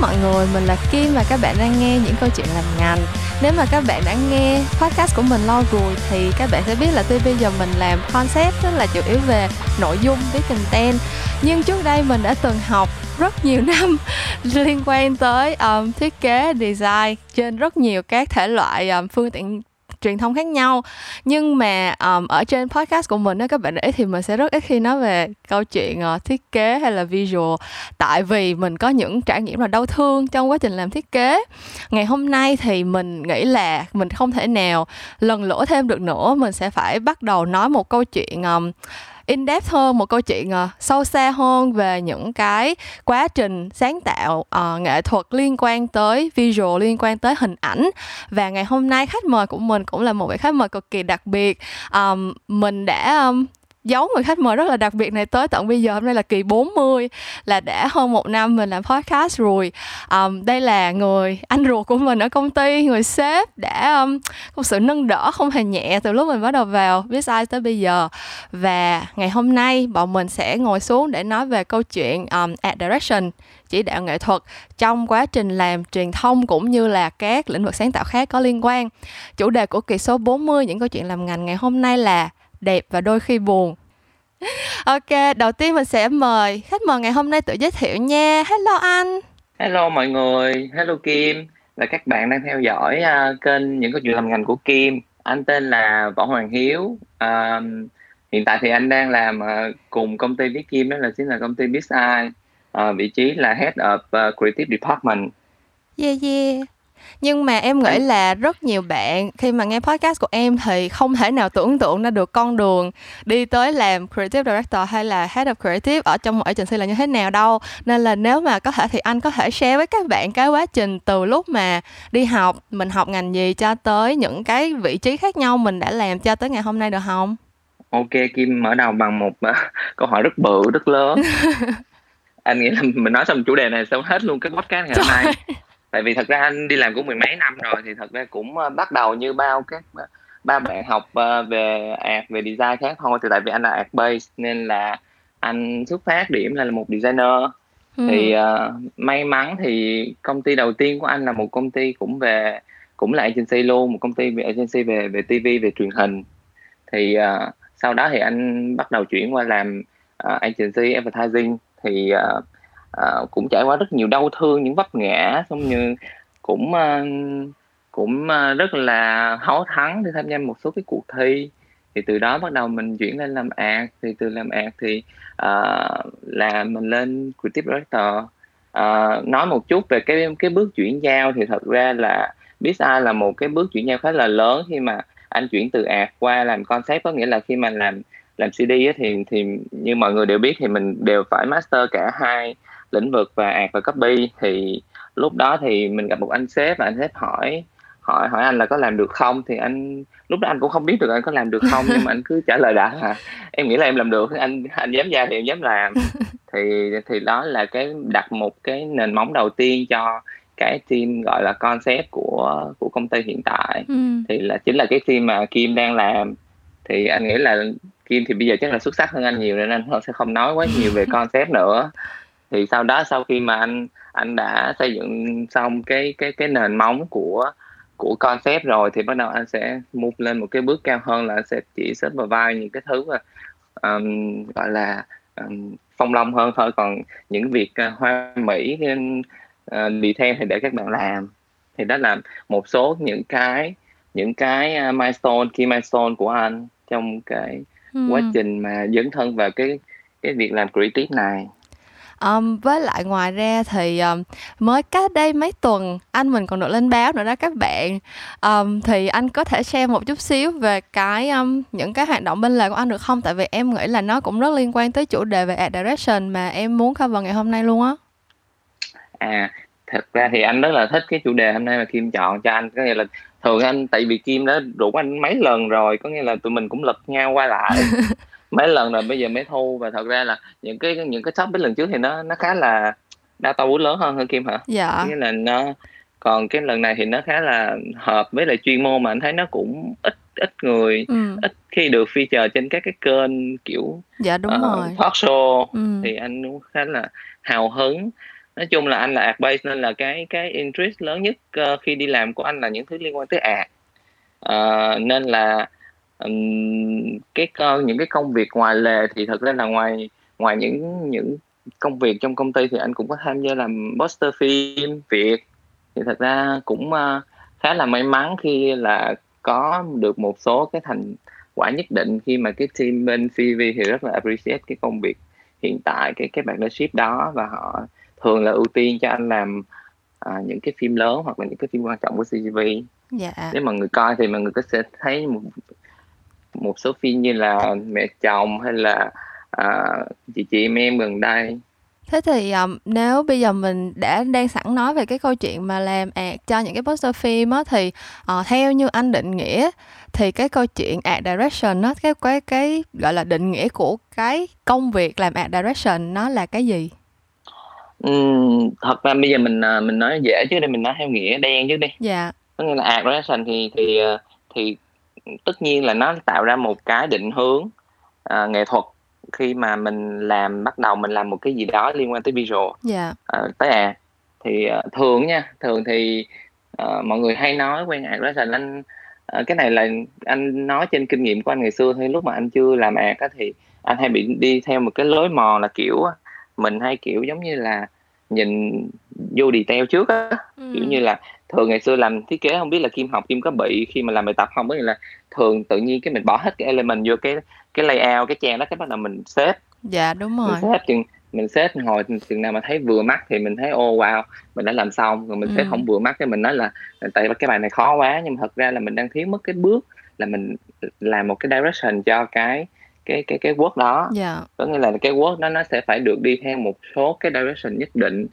mọi người, mình là Kim và các bạn đang nghe những câu chuyện làm ngành. Nếu mà các bạn đã nghe podcast của mình lâu rồi thì các bạn sẽ biết là tuy bây giờ mình làm concept tức là chủ yếu về nội dung với content. Nhưng trước đây mình đã từng học rất nhiều năm liên quan tới um, thiết kế design trên rất nhiều các thể loại um, phương tiện truyền thông khác nhau. Nhưng mà um, ở trên podcast của mình á các bạn để ý thì mình sẽ rất ít khi nói về câu chuyện uh, thiết kế hay là visual. Tại vì mình có những trải nghiệm là đau thương trong quá trình làm thiết kế. Ngày hôm nay thì mình nghĩ là mình không thể nào lần lỗ thêm được nữa. Mình sẽ phải bắt đầu nói một câu chuyện um, in depth hơn một câu chuyện uh, sâu xa hơn về những cái quá trình sáng tạo uh, nghệ thuật liên quan tới visual liên quan tới hình ảnh. Và ngày hôm nay khách mời của mình cũng là một vị khách mời cực kỳ đặc biệt. Um, mình đã um, giấu người khách mời rất là đặc biệt này tới tận bây giờ. Hôm nay là kỳ 40 là đã hơn một năm mình làm podcast rồi. Um, đây là người anh ruột của mình ở công ty người sếp đã um, có sự nâng đỡ không hề nhẹ từ lúc mình bắt đầu vào biết ai tới bây giờ. Và ngày hôm nay bọn mình sẽ ngồi xuống để nói về câu chuyện um, ad direction chỉ đạo nghệ thuật trong quá trình làm truyền thông cũng như là các lĩnh vực sáng tạo khác có liên quan. Chủ đề của kỳ số 40 những câu chuyện làm ngành ngày hôm nay là đẹp và đôi khi buồn. Ok đầu tiên mình sẽ mời khách mời ngày hôm nay tự giới thiệu nha. Hello anh. Hello mọi người. Hello kim. Và các bạn đang theo dõi uh, kênh những câu chuyện làm ngành của kim. Anh tên là võ hoàng hiếu. Uh, hiện tại thì anh đang làm uh, cùng công ty biết kim đó là chính là công ty biết uh, vị trí là head of uh, creative department. Yeah yeah nhưng mà em nghĩ là rất nhiều bạn khi mà nghe podcast của em thì không thể nào tưởng tượng ra được con đường đi tới làm creative director hay là head of creative ở trong một agency là như thế nào đâu. Nên là nếu mà có thể thì anh có thể share với các bạn cái quá trình từ lúc mà đi học mình học ngành gì cho tới những cái vị trí khác nhau mình đã làm cho tới ngày hôm nay được không? Ok kim mở đầu bằng một uh, câu hỏi rất bự rất lớn. Anh nghĩ là mình nói xong chủ đề này xong hết luôn cái podcast ngày hôm nay tại vì thật ra anh đi làm cũng mười mấy năm rồi thì thật ra cũng uh, bắt đầu như bao các uh, ba bạn học uh, về art về design khác thôi. Thì tại vì anh là art base nên là anh xuất phát điểm là, là một designer. Ừ. thì uh, may mắn thì công ty đầu tiên của anh là một công ty cũng về cũng là agency luôn một công ty về agency về về TV về truyền hình. Thì uh, sau đó thì anh bắt đầu chuyển qua làm uh, agency advertising. Thì uh, Ờ, cũng trải qua rất nhiều đau thương những vấp ngã xong như cũng uh, cũng uh, rất là háo thắng để tham gia một số cái cuộc thi. Thì từ đó bắt đầu mình chuyển lên làm ạc. Thì từ làm ạc thì uh, là mình lên creative director. Uh, nói một chút về cái cái bước chuyển giao thì thật ra là biết ai là một cái bước chuyển giao khá là lớn khi mà anh chuyển từ ạc qua làm concept. Có nghĩa là khi mà làm làm CD ấy, thì thì như mọi người đều biết thì mình đều phải master cả hai lĩnh vực và art và copy thì lúc đó thì mình gặp một anh sếp và anh sếp hỏi hỏi hỏi anh là có làm được không? Thì anh lúc đó anh cũng không biết được anh có làm được không nhưng mà anh cứ trả lời đã là em nghĩ là em làm được anh anh dám ra thì em dám làm. Thì thì đó là cái đặt một cái nền móng đầu tiên cho cái team gọi là concept của của công ty hiện tại. Ừ. thì là chính là cái team mà Kim đang làm. Thì anh nghĩ là Kim thì bây giờ chắc là xuất sắc hơn anh nhiều nên anh sẽ không nói quá nhiều về concept nữa thì sau đó sau khi mà anh anh đã xây dựng xong cái cái cái nền móng của của concept rồi thì bắt đầu anh sẽ move lên một cái bước cao hơn là anh sẽ chỉ xếp vào vai những cái thứ mà um, gọi là um, phong long hơn thôi. Còn những việc uh, hoa mỹ nên uh, đi theo thì để các bạn làm. Thì đó là một số những cái những cái milestone key milestone của anh trong cái ừ. quá trình mà dấn thân vào cái cái việc làm creative này um, với lại ngoài ra thì um, mới cách đây mấy tuần anh mình còn được lên báo nữa đó các bạn. Um, thì anh có thể share một chút xíu về cái um, những cái hoạt động bên lề của anh được không? Tại vì em nghĩ là nó cũng rất liên quan tới chủ đề về art direction mà em muốn cover ngày hôm nay luôn á. À thật ra thì anh rất là thích cái chủ đề hôm nay mà Kim chọn cho anh. Có nghĩa là thường anh tại vì Kim đã rủ anh mấy lần rồi có nghĩa là tụi mình cũng lật nhau qua lại mấy lần rồi bây giờ mới thu và thật ra là những cái những cái topic lần trước thì nó nó khá là data vốn lớn hơn hơn kim hả? Dạ. Nghĩa là nó còn cái lần này thì nó khá là hợp với lại chuyên môn mà anh thấy nó cũng ít ít người ừ. ít khi được feature trên các cái kênh kiểu dạ đúng uh, rồi. talk show. Ừ. thì anh cũng khá là hào hứng. Nói chung là anh là art base nên là cái cái interest lớn nhất uh, khi đi làm của anh là những thứ liên quan tới art. Uh, nên là um, cái những cái công việc ngoài lề thì thật ra là ngoài ngoài những những công việc trong công ty thì anh cũng có tham gia làm poster phim việt thì thật ra cũng uh, khá là may mắn khi là có được một số cái thành quả nhất định khi mà cái team bên CV thì rất là appreciate cái công việc hiện tại cái cái partnership đó và họ thường là ưu tiên cho anh làm à, những cái phim lớn hoặc là những cái phim quan trọng của CGV dạ. nếu mà người coi thì mọi người có sẽ thấy một một số phim như là mẹ chồng hay là à, chị chị em em gần đây Thế thì um, nếu bây giờ mình đã đang sẵn nói về cái câu chuyện mà làm art cho những cái poster phim á thì uh, theo như anh định nghĩa thì cái câu chuyện art direction nó cái cái cái gọi là định nghĩa của cái công việc làm art direction nó là cái gì? Ừm, thật ra bây giờ mình à, mình nói dễ chứ đây mình nói theo nghĩa đen chứ đi. Dạ. Có nghĩa là art direction thì thì thì tất nhiên là nó tạo ra một cái định hướng uh, nghệ thuật khi mà mình làm bắt đầu mình làm một cái gì đó liên quan tới visual. Dạ. Uh, tới art thì uh, thường nha thường thì uh, mọi người hay nói quen art direction anh uh, cái này là anh nói trên kinh nghiệm của anh ngày xưa thôi lúc mà anh chưa làm art á thì anh hay bị đi theo một cái lối mòn là kiểu mình hay kiểu giống như là nhìn vô detail trước á. Ừ. kiểu như là thường ngày xưa làm thiết kế không biết là kim học kim có bị khi mà làm bài tập không có nghĩa là thường tự nhiên cái mình bỏ hết cái element vô cái cái layout cái trang đó cái bắt đầu mình xếp dạ đúng rồi mình xếp chừng mình xếp hồi chừng nào mà thấy vừa mắt thì mình thấy ô oh, wow mình đã làm xong rồi mình ừ. xếp không vừa mắt thì mình nói là tại cái bài này khó quá nhưng mà thật ra là mình đang thiếu mất cái bước là mình làm một cái direction cho cái cái cái cái work đó yeah. Dạ. có nghĩa là cái work đó nó sẽ phải được đi theo một số cái direction nhất định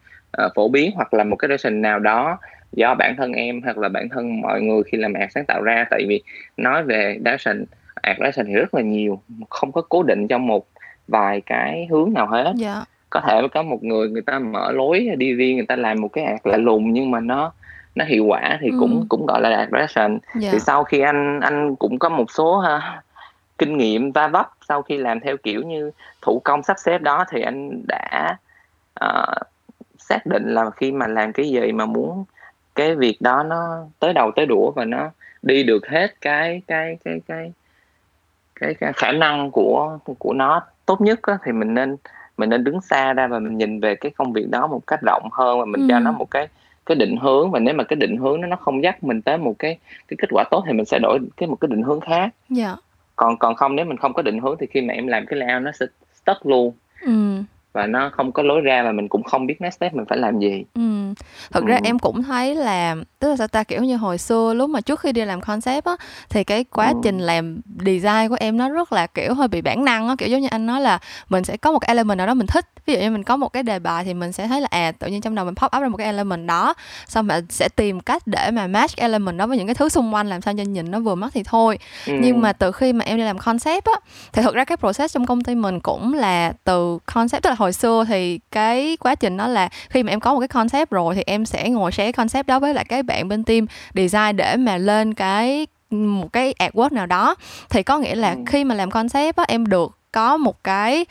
uh, phổ biến hoặc là một cái direction nào đó do bản thân em hoặc là bản thân mọi người khi làm art sáng tạo ra tại vì nói về direction art direction thì rất là nhiều không có cố định trong một vài cái hướng nào hết yeah. Dạ. có thể có một người người ta mở lối đi riêng người ta làm một cái art lạ lùng nhưng mà nó nó hiệu quả thì ừ. cũng cũng gọi là art direction yeah. thì dạ. sau khi anh anh cũng có một số ha, kinh nghiệm va vấp sau khi làm theo kiểu như thủ công sắp xếp đó thì anh đã uh, xác định là khi mà làm cái gì mà muốn cái việc đó nó tới đầu tới đũa và nó đi được hết cái cái cái cái cái, cái khả năng của của nó tốt nhất á, thì mình nên mình nên đứng xa ra và mình nhìn về cái công việc đó một cách rộng hơn và mình ừ. cho nó một cái cái định hướng và nếu mà cái định hướng đó nó không dắt mình tới một cái cái kết quả tốt thì mình sẽ đổi cái một cái định hướng khác. Dạ. Còn còn không nếu mình không có định hướng thì khi mà em làm cái layout nó sẽ stuck luôn. Ừ và nó không có lối ra và mình cũng không biết next step mình phải làm gì ừ. thật ừ. ra em cũng thấy là tức là sao ta kiểu như hồi xưa lúc mà trước khi đi làm concept á thì cái quá ừ. trình làm design của em nó rất là kiểu hơi bị bản năng á kiểu giống như anh nói là mình sẽ có một cái element nào đó mình thích ví dụ như mình có một cái đề bài thì mình sẽ thấy là à tự nhiên trong đầu mình pop up ra một cái element đó xong mà sẽ tìm cách để mà match element đó với những cái thứ xung quanh làm sao cho nhìn nó vừa mắt thì thôi ừ. nhưng mà từ khi mà em đi làm concept á thì thực ra cái process trong công ty mình cũng là từ concept tức là hồi xưa thì cái quá trình đó là khi mà em có một cái concept rồi thì em sẽ ngồi share concept đó với lại cái bạn bên team design để mà lên cái một cái artwork nào đó thì có nghĩa là ừ. khi mà làm concept á em được có một cái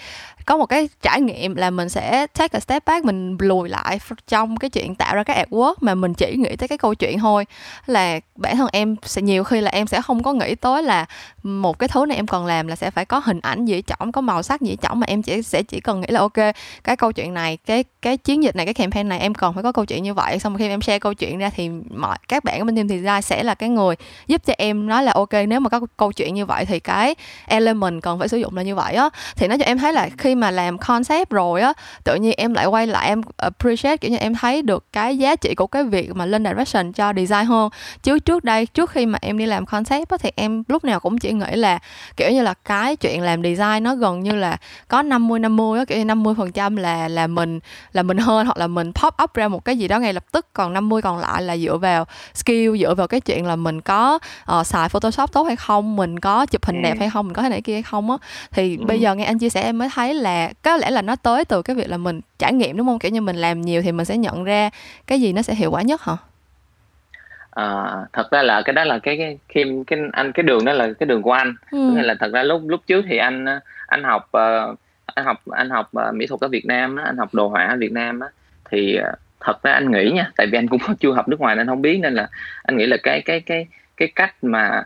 có một cái trải nghiệm là mình sẽ take a step back, mình lùi lại trong cái chuyện tạo ra cái artwork mà mình chỉ nghĩ tới cái câu chuyện thôi. Là bản thân em sẽ, nhiều khi là em sẽ không có nghĩ tới là một cái thứ này em cần làm là sẽ phải có hình ảnh dễ chỏng, có màu sắc dễ chỏng mà em chỉ, sẽ chỉ cần nghĩ là, ok, cái câu chuyện này, cái cái chiến dịch này, cái campaign này em cần phải có câu chuyện như vậy. Xong khi em share câu chuyện ra thì mọi, các bạn ở bên team thì ra sẽ là cái người giúp cho em nói là, ok, nếu mà có câu chuyện như vậy thì cái element cần phải sử dụng là như vậy á. Thì nó cho em thấy là khi khi mà làm concept rồi á tự nhiên em lại quay lại em appreciate kiểu như em thấy được cái giá trị của cái việc mà lên direction cho design hơn. Chứ trước đây trước khi mà em đi làm concept á thì em lúc nào cũng chỉ nghĩ là kiểu như là cái chuyện làm design nó gần như là có 50 50 á kiểu như 50 phần trăm là là mình là mình hơn hoặc là mình pop up ra một cái gì đó ngay lập tức còn 50 còn lại là dựa vào skill dựa vào cái chuyện là mình có uh, xài photoshop tốt hay không mình có chụp hình đẹp hay không mình có thế này kia hay không á. Thì ừ. bây giờ nghe anh chia sẻ em mới thấy là có lẽ là nó tới từ cái việc là mình trải nghiệm đúng không kiểu như mình làm nhiều thì mình sẽ nhận ra cái gì nó sẽ hiệu quả nhất hả à, thật ra là cái đó là cái cái khi cái anh cái đường đó là cái đường của anh ừ. nghĩa là thật ra lúc lúc trước thì anh anh học uh, anh học anh học uh, mỹ thuật ở Việt Nam anh học đồ họa ở Việt Nam thì uh, thật ra anh nghĩ nha tại vì anh cũng chưa học nước ngoài nên không biết nên là anh nghĩ là cái cái cái cái cách mà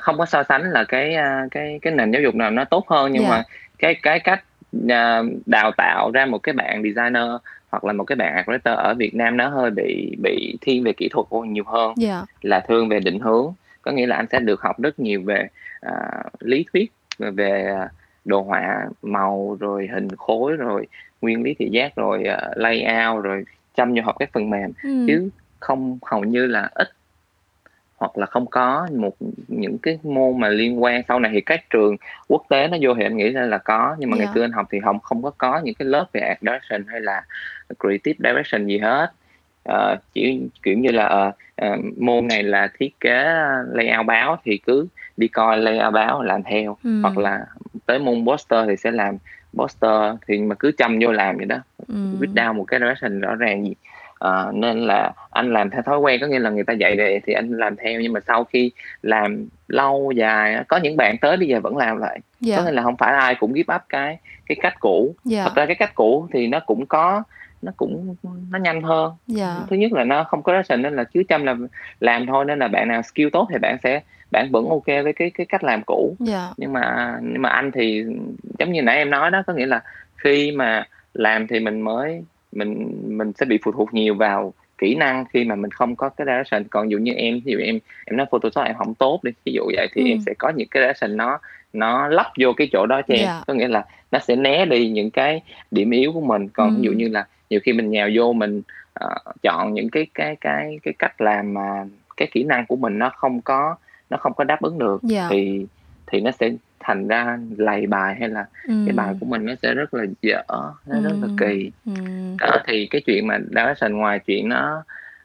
không có so sánh là cái cái cái nền giáo dục nào nó tốt hơn nhưng yeah. Dạ. mà cái cái cách đào tạo ra một cái bạn designer hoặc là một cái bạn art ở Việt Nam nó hơi bị bị thiên về kỹ thuật nhiều hơn yeah. Dạ. là thương về định hướng có nghĩa là anh sẽ được học rất nhiều về à, lý thuyết về đồ họa màu rồi hình khối rồi nguyên lý thị giác rồi uh, layout rồi chăm vô học các phần mềm ừ. chứ không hầu như là ít hoặc là không có một những cái môn mà liên quan sau này thì các trường quốc tế nó vô thì anh nghĩ là là có nhưng mà yeah. ngày dạ. xưa anh học thì không không có có những cái lớp về art direction hay là creative direction gì hết uh, chỉ kiểu như là uh, uh, môn này là thiết kế layout báo thì cứ đi coi layout báo làm theo ừ. hoặc là tới môn poster thì sẽ làm poster thì mà cứ chăm vô làm vậy đó ừ. viết down một cái direction rõ ràng gì à, nên là anh làm theo thói quen có nghĩa là người ta dạy về thì anh làm theo nhưng mà sau khi làm lâu dài có những bạn tới bây giờ vẫn làm vậy yeah. Dạ. có nghĩa là không phải ai cũng give up cái cái cách cũ yeah. Dạ. thật ra cái cách cũ thì nó cũng có nó cũng nó nhanh hơn yeah. Dạ. thứ nhất là nó không có direction nên là cứ chăm làm làm thôi nên là bạn nào skill tốt thì bạn sẽ bạn vẫn ok với cái cái cách làm cũ yeah. nhưng mà nhưng mà anh thì giống như nãy em nói đó có nghĩa là khi mà làm thì mình mới mình mình sẽ bị phụ thuộc nhiều vào kỹ năng khi mà mình không có cái direction còn dụ như em ví dụ em em nói photoshop em không tốt đi ví dụ vậy thì ừ. em sẽ có những cái direction nó nó lắp vô cái chỗ đó cho em yeah. có nghĩa là nó sẽ né đi những cái điểm yếu của mình còn ừ. ví dụ như là nhiều khi mình nhào vô mình uh, chọn những cái cái cái cái cách làm mà cái kỹ năng của mình nó không có nó không có đáp ứng được yeah. thì thì nó sẽ thành ra lầy bài hay là ừ. cái bài của mình nó sẽ rất là dở nó ừ. rất là kỳ ừ. đó thì cái chuyện mà direction ngoài chuyện nó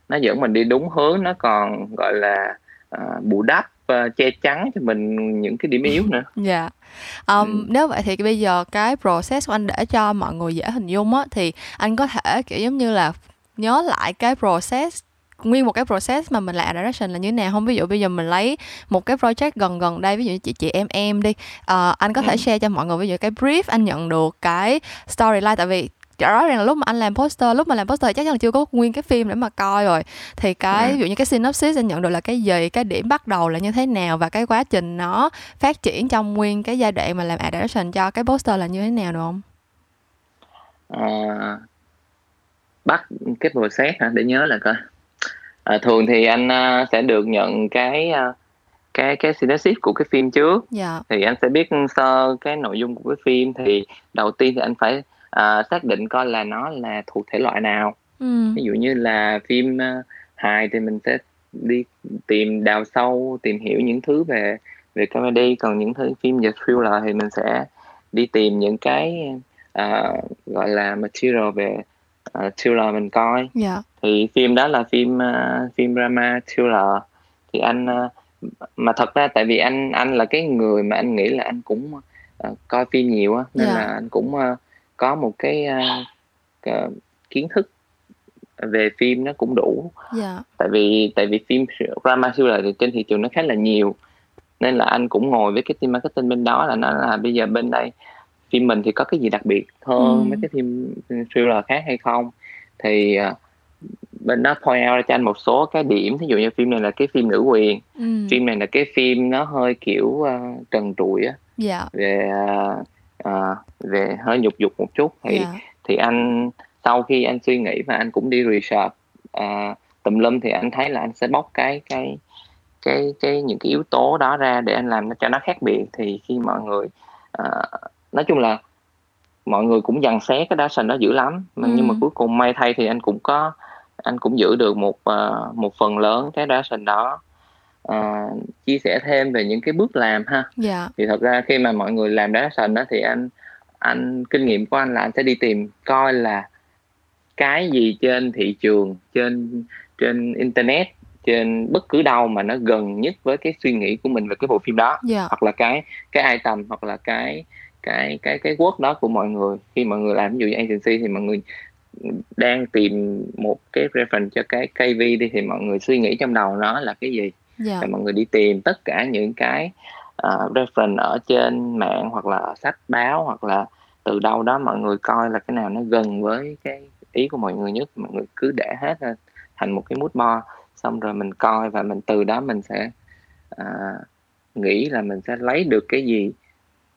nó dẫn mình đi đúng hướng nó còn gọi là uh, bù đắp uh, che chắn cho mình những cái điểm yếu nữa. Dạ. Yeah. Um, ừ. Nếu vậy thì bây giờ cái process của anh để cho mọi người dễ hình dung á thì anh có thể kiểu giống như là nhớ lại cái process nguyên một cái process mà mình làm direction là như thế nào? Không ví dụ bây giờ mình lấy một cái project gần gần đây ví dụ như chị chị em em đi uh, anh có thể ừ. share cho mọi người ví dụ cái brief anh nhận được cái storyline tại vì rõ ràng là lúc mà anh làm poster lúc mà làm poster chắc chắn là chưa có nguyên cái phim để mà coi rồi. Thì cái ừ. ví dụ như cái synopsis anh nhận được là cái gì cái điểm bắt đầu là như thế nào và cái quá trình nó phát triển trong nguyên cái giai đoạn mà làm art direction cho cái poster là như thế nào được không? À, bắt cái process hả? Để nhớ là coi à, thường thì anh uh, sẽ được nhận cái uh, cái cái synopsis của cái phim trước yeah. Dạ. thì anh sẽ biết sơ cái nội dung của cái phim thì đầu tiên thì anh phải uh, xác định coi là nó là thuộc thể loại nào ừ. ví dụ như là phim uh, hài thì mình sẽ đi tìm đào sâu tìm hiểu những thứ về về comedy còn những thứ phim về thriller thì mình sẽ đi tìm những cái uh, gọi là material về uh, thriller mình coi yeah. Dạ. thì phim đó là phim uh, phim drama thriller thì anh uh, mà thật ra tại vì anh anh là cái người mà anh nghĩ là anh cũng uh, coi phim nhiều á nên yeah. Dạ. là anh cũng uh, có một cái uh, uh, kiến thức về phim nó cũng đủ yeah. Dạ. tại vì tại vì phim drama thriller thì trên thị trường nó khá là nhiều nên là anh cũng ngồi với cái team marketing bên đó là nó là bây giờ bên đây phim mình thì có cái gì đặc biệt hơn ừ. mấy cái phim thriller khác hay không thì uh, bên đó point out cho anh một số cái điểm ví dụ như phim này là cái phim nữ quyền ừ. phim này là cái phim nó hơi kiểu uh, trần trụi á yeah. Dạ. về uh, uh, về hơi nhục dục một chút thì yeah. Dạ. thì anh sau khi anh suy nghĩ và anh cũng đi research uh, tùm lum thì anh thấy là anh sẽ bóc cái cái cái cái những cái yếu tố đó ra để anh làm nó cho nó khác biệt thì khi mọi người uh, nói chung là mọi người cũng dằn xé cái đá sình đó dữ lắm ừ. nhưng mà cuối cùng may thay thì anh cũng có anh cũng giữ được một uh, một phần lớn cái đá sình đó uh, chia sẻ thêm về những cái bước làm ha. Dạ. thì thật ra khi mà mọi người làm đá sình đó thì anh anh kinh nghiệm của anh là anh sẽ đi tìm coi là cái gì trên thị trường trên trên internet trên bất cứ đâu mà nó gần nhất với cái suy nghĩ của mình về cái bộ phim đó yeah. Dạ. hoặc là cái cái item hoặc là cái cái cái cái quốc đó của mọi người khi mọi người làm ví dụ như agency thì mọi người đang tìm một cái reference cho cái KV đi thì mọi người suy nghĩ trong đầu nó là cái gì yeah. Dạ. mọi người đi tìm tất cả những cái uh, reference ở trên mạng hoặc là sách báo hoặc là từ đâu đó mọi người coi là cái nào nó gần với cái ý của mọi người nhất mọi người cứ để hết thành một cái mood board xong rồi mình coi và mình từ đó mình sẽ à, nghĩ là mình sẽ lấy được cái gì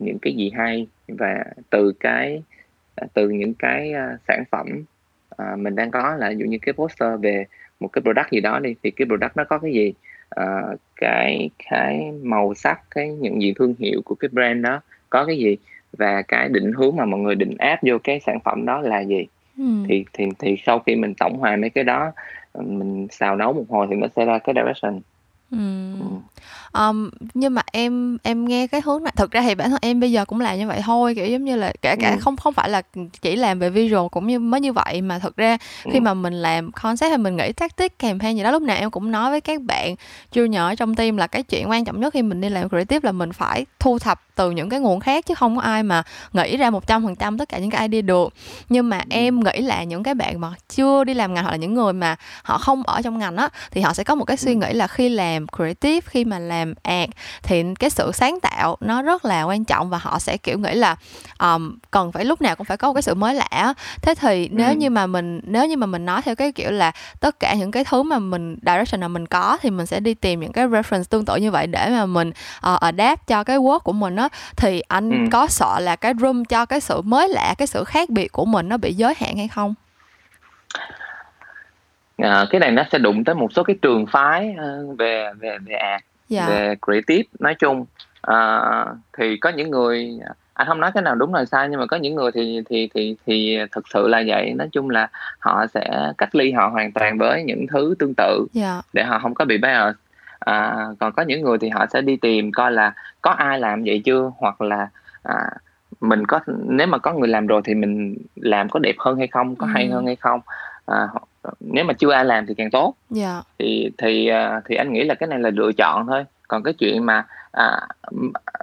những cái gì hay và từ cái à, từ những cái uh, sản phẩm uh, mình đang có là dụ như cái poster về một cái product gì đó đi thì cái product nó có cái gì? Cái cái màu sắc cái nhận diện thương hiệu của cái brand đó có cái gì? Và cái định hướng mà mọi người định áp vô cái sản phẩm đó là gì? Ừ. thì thì thì sau khi mình tổng hòa mấy cái đó mình xào nấu một hồi thì nó sẽ ra cái direction Ừm, nhưng mà em em nghe cái hướng này thực ra thì bản thân em bây giờ cũng làm như vậy thôi, kiểu, giống như là, kể cả Ừm. không không phải là, chỉ làm về visual cũng như mới như vậy, mà thực ra khi Ừm. mà mình làm concept hay mình nghĩ tactic campaign gì đó, lúc nào em cũng nói với các bạn junior ở trong team là cái chuyện quan trọng nhất khi mình đi làm creative là mình phải thu thập từ những cái nguồn khác chứ không có ai mà nghĩ ra 100% tất cả những cái idea được. Nhưng mà em nghĩ là những cái bạn mà chưa đi làm ngành hoặc là những người mà họ không ở trong ngành á, thì họ sẽ có một cái suy nghĩ là khi làm creative, khi mà làm ad thì cái sự sáng tạo nó rất là quan trọng và họ sẽ kiểu nghĩ là um, cần phải lúc nào cũng phải có một cái sự mới lạ. Thế thì nếu ừ. như mà mình nếu như mà mình nói theo cái kiểu là tất cả những cái thứ mà mình direction nào mình có thì mình sẽ đi tìm những cái reference tương tự như vậy để mà mình uh, adapt cho cái work của mình á thì anh ừ. có sợ là cái room cho cái sự mới lạ cái sự khác biệt của mình nó bị giới hạn hay không à, cái này nó sẽ đụng tới một số cái trường phái uh, về về về art dạ. về creative nói chung à, thì có những người anh không nói cái nào đúng là sai nhưng mà có những người thì thì thì thì thực sự là vậy nói chung là họ sẽ cách ly họ hoàn toàn với những thứ tương tự yeah. Dạ. để họ không có bị bias à, còn có những người thì họ sẽ đi tìm coi là có ai làm vậy chưa hoặc là à, mình có nếu mà có người làm rồi thì mình làm có đẹp hơn hay không có ừ. hay hơn hay không à, nếu mà chưa ai làm thì càng tốt yeah. Dạ. thì thì à, thì anh nghĩ là cái này là lựa chọn thôi còn cái chuyện mà à,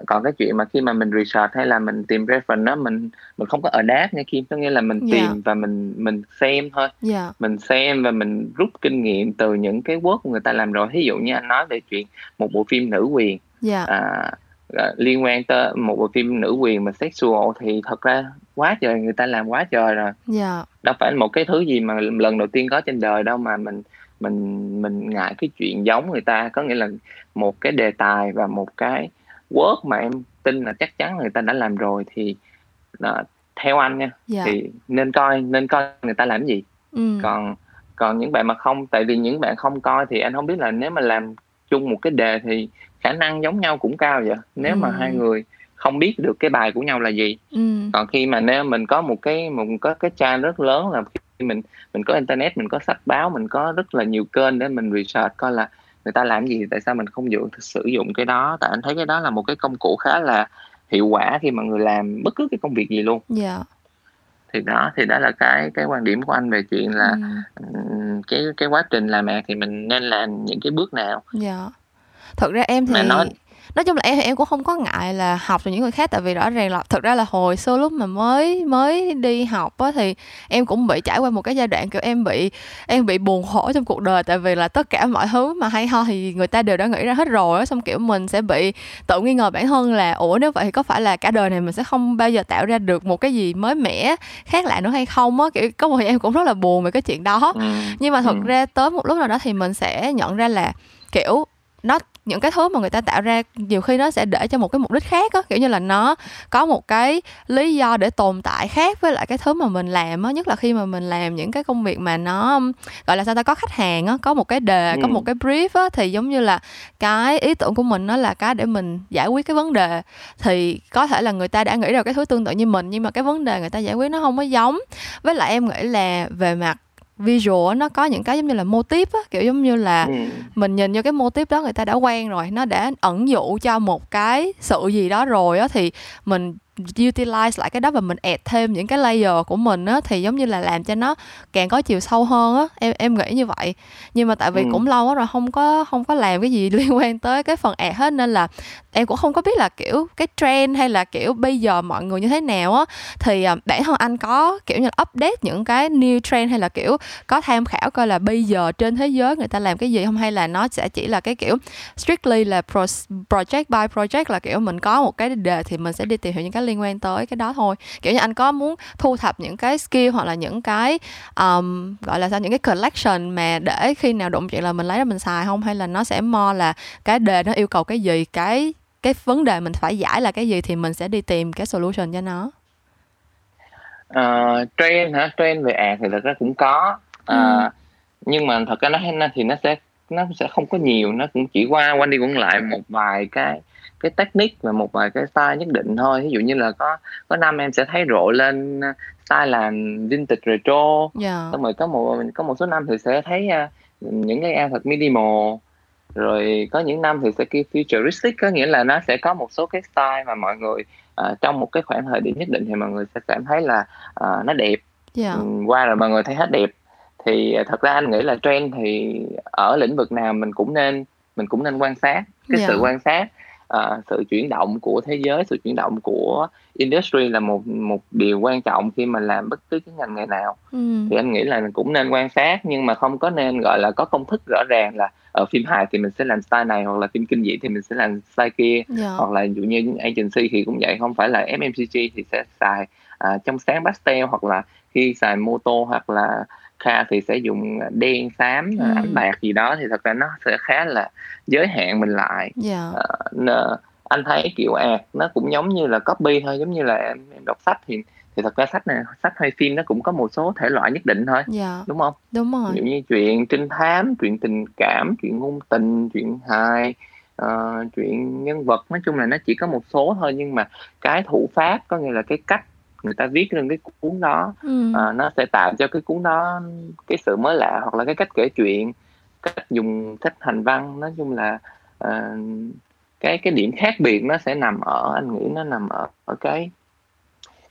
còn cái chuyện mà khi mà mình research hay là mình tìm reference đó mình mình không có adapt nha Kim có nghĩa là mình yeah. Dạ. tìm và mình mình xem thôi yeah. Dạ. mình xem và mình rút kinh nghiệm từ những cái work của người ta làm rồi ví dụ như anh nói về chuyện một bộ phim nữ quyền yeah. à, liên quan tới một bộ phim nữ quyền mà sexual thì thật ra quá trời người ta làm quá trời rồi yeah. đâu phải một cái thứ gì mà lần đầu tiên có trên đời đâu mà mình mình mình ngại cái chuyện giống người ta có nghĩa là một cái đề tài và một cái work mà em tin là chắc chắn người ta đã làm rồi thì uh, theo anh nha dạ. thì nên coi nên coi người ta làm gì ừ. còn còn những bạn mà không tại vì những bạn không coi thì anh không biết là nếu mà làm chung một cái đề thì khả năng giống nhau cũng cao vậy nếu ừ. mà hai người không biết được cái bài của nhau là gì ừ. còn khi mà nếu mình có một cái một có cái trang rất lớn là mình mình có internet mình có sách báo mình có rất là nhiều kênh để mình research coi là người ta làm gì tại sao mình không dùng sử dụng cái đó tại anh thấy cái đó là một cái công cụ khá là hiệu quả khi mà người làm bất cứ cái công việc gì luôn yeah. Dạ. thì đó thì đó là cái cái quan điểm của anh về chuyện là ừ. cái cái quá trình làm mạc thì mình nên làm những cái bước nào dạ thật ra em thì mà nói nói chung là em em cũng không có ngại là học từ những người khác tại vì rõ ràng là thực ra là hồi xưa lúc mà mới mới đi học á thì em cũng bị trải qua một cái giai đoạn kiểu em bị em bị buồn khổ trong cuộc đời tại vì là tất cả mọi thứ mà hay ho thì người ta đều đã nghĩ ra hết rồi á xong kiểu mình sẽ bị tự nghi ngờ bản thân là ủa nếu vậy thì có phải là cả đời này mình sẽ không bao giờ tạo ra được một cái gì mới mẻ khác lạ nữa hay không á kiểu có một em cũng rất là buồn về cái chuyện đó ừ. nhưng mà thật ừ. ra tới một lúc nào đó thì mình sẽ nhận ra là kiểu nó những cái thứ mà người ta tạo ra nhiều khi nó sẽ để cho một cái mục đích khác á kiểu như là nó có một cái lý do để tồn tại khác với lại cái thứ mà mình làm á nhất là khi mà mình làm những cái công việc mà nó gọi là sao ta có khách hàng á có một cái đề ừ. có một cái brief á thì giống như là cái ý tưởng của mình nó là cái để mình giải quyết cái vấn đề thì có thể là người ta đã nghĩ ra cái thứ tương tự như mình nhưng mà cái vấn đề người ta giải quyết nó không có giống với lại em nghĩ là về mặt visual nó có những cái giống như là mô á kiểu giống như là ừ. mình nhìn vô cái mô típ đó người ta đã quen rồi nó đã ẩn dụ cho một cái sự gì đó rồi á thì mình utilize lại cái đó và mình add thêm những cái layer của mình á thì giống như là làm cho nó càng có chiều sâu hơn á. Em em nghĩ như vậy. Nhưng mà tại vì ừ. cũng lâu quá rồi không có không có làm cái gì liên quan tới cái phần add hết nên là em cũng không có biết là kiểu cái trend hay là kiểu bây giờ mọi người như thế nào á. Thì uh, bản thân anh có kiểu như là update những cái new trend hay là kiểu có tham khảo coi là bây giờ trên thế giới người ta làm cái gì không? Hay là nó sẽ chỉ là cái kiểu strictly là pro, project by project là kiểu mình có một cái đề thì mình sẽ đi tìm hiểu những cái liên quan tới cái đó thôi. Kiểu như anh có muốn thu thập những cái skill hoặc là những cái um, gọi là sao những cái collection mà để khi nào đụng chuyện là mình lấy ra mình xài không? Hay là nó sẽ mo là cái đề nó yêu cầu cái gì cái cái vấn đề mình phải giải là cái gì thì mình sẽ đi tìm cái solution cho nó? Uh, trend hả? Trend về ad thì thật ra cũng có. Uh, ừ. nhưng mà thật ra nó thì nó sẽ nó sẽ không có nhiều. Nó cũng chỉ qua quanh đi quẩn lại một vài cái cái technique và một vài cái style nhất định thôi ví dụ như là có có năm em sẽ thấy rộ lên style là vintage retro yeah. Dạ. xong rồi có một có một số năm thì sẽ thấy uh, những cái ad thật minimal rồi có những năm thì sẽ kia futuristic có nghĩa là nó sẽ có một số cái style mà mọi người uh, trong một cái khoảng thời điểm nhất định thì mọi người sẽ cảm thấy là uh, nó đẹp yeah. Dạ. um, qua rồi mọi người thấy hết đẹp thì thật ra anh nghĩ là trend thì ở lĩnh vực nào mình cũng nên mình cũng nên quan sát cái yeah. sự dạ. quan sát uh, sự chuyển động của thế giới sự chuyển động của industry là một một điều quan trọng khi mà làm bất cứ cái ngành nghề nào ừ. thì anh nghĩ là cũng nên quan sát nhưng mà không có nên gọi là có công thức rõ ràng là ở phim hài thì mình sẽ làm style này hoặc là phim kinh dị thì mình sẽ làm style kia yeah. Dạ. hoặc là dụ như agency thì cũng vậy không phải là FMCG thì sẽ xài uh, trong sáng pastel hoặc là khi xài mô tô hoặc là Kha thì sẽ dùng đen xám ừ. ánh bạc gì đó thì thật ra nó sẽ khá là giới hạn mình lại yeah. uh, anh thấy kiểu ạt nó cũng giống như là copy thôi giống như là em, em đọc sách thì thì thật ra sách này sách hay phim nó cũng có một số thể loại nhất định thôi. Dạ. đúng không đúng rồi ví dụ như chuyện trinh thám chuyện tình cảm chuyện ngôn tình chuyện hài uh, chuyện nhân vật nói chung là nó chỉ có một số thôi nhưng mà cái thủ pháp có nghĩa là cái cách người ta viết lên cái cuốn đó ừ. uh, nó sẽ tạo cho cái cuốn đó cái sự mới lạ hoặc là cái cách kể chuyện cách dùng cách hành văn nói chung là uh, cái cái điểm khác biệt nó sẽ nằm ở anh nghĩ nó nằm ở ở cái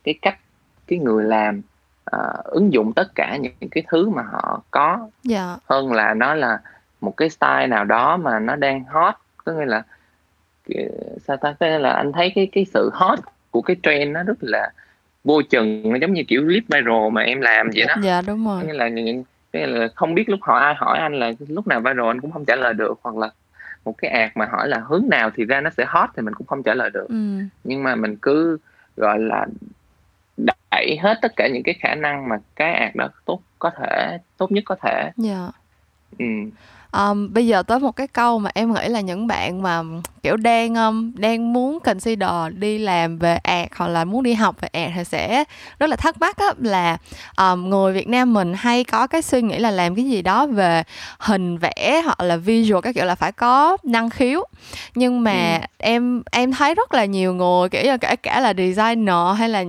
cái cách cái người làm uh, ứng dụng tất cả những cái thứ mà họ có. Dạ. hơn là nó là một cái style nào đó mà nó đang hot có nghĩa là sao ta thế là anh thấy cái cái sự hot của cái trend nó rất là vô chừng nó giống như kiểu clip viral mà em làm vậy đó. Dạ đúng rồi. Nghĩa là những cái là không biết lúc hỏi ai hỏi anh là lúc nào viral anh cũng không trả lời được hoặc là một cái ad mà hỏi là hướng nào thì ra nó sẽ hot thì mình cũng không trả lời được. Ừ. nhưng mà mình cứ gọi là đẩy hết tất cả những cái khả năng mà cái ad đó tốt có thể tốt nhất có thể. Dạ. Ừ um, bây giờ tới một cái câu mà em nghĩ là những bạn mà kiểu đang um, đang muốn consider đi làm về ad hoặc là muốn đi học về ad thì sẽ rất là thắc mắc á, là um, người Việt Nam mình hay có cái suy nghĩ là làm cái gì đó về hình vẽ hoặc là visual các kiểu là phải có năng khiếu nhưng mà ừ. em em thấy rất là nhiều người kiểu như kể cả là designer hay là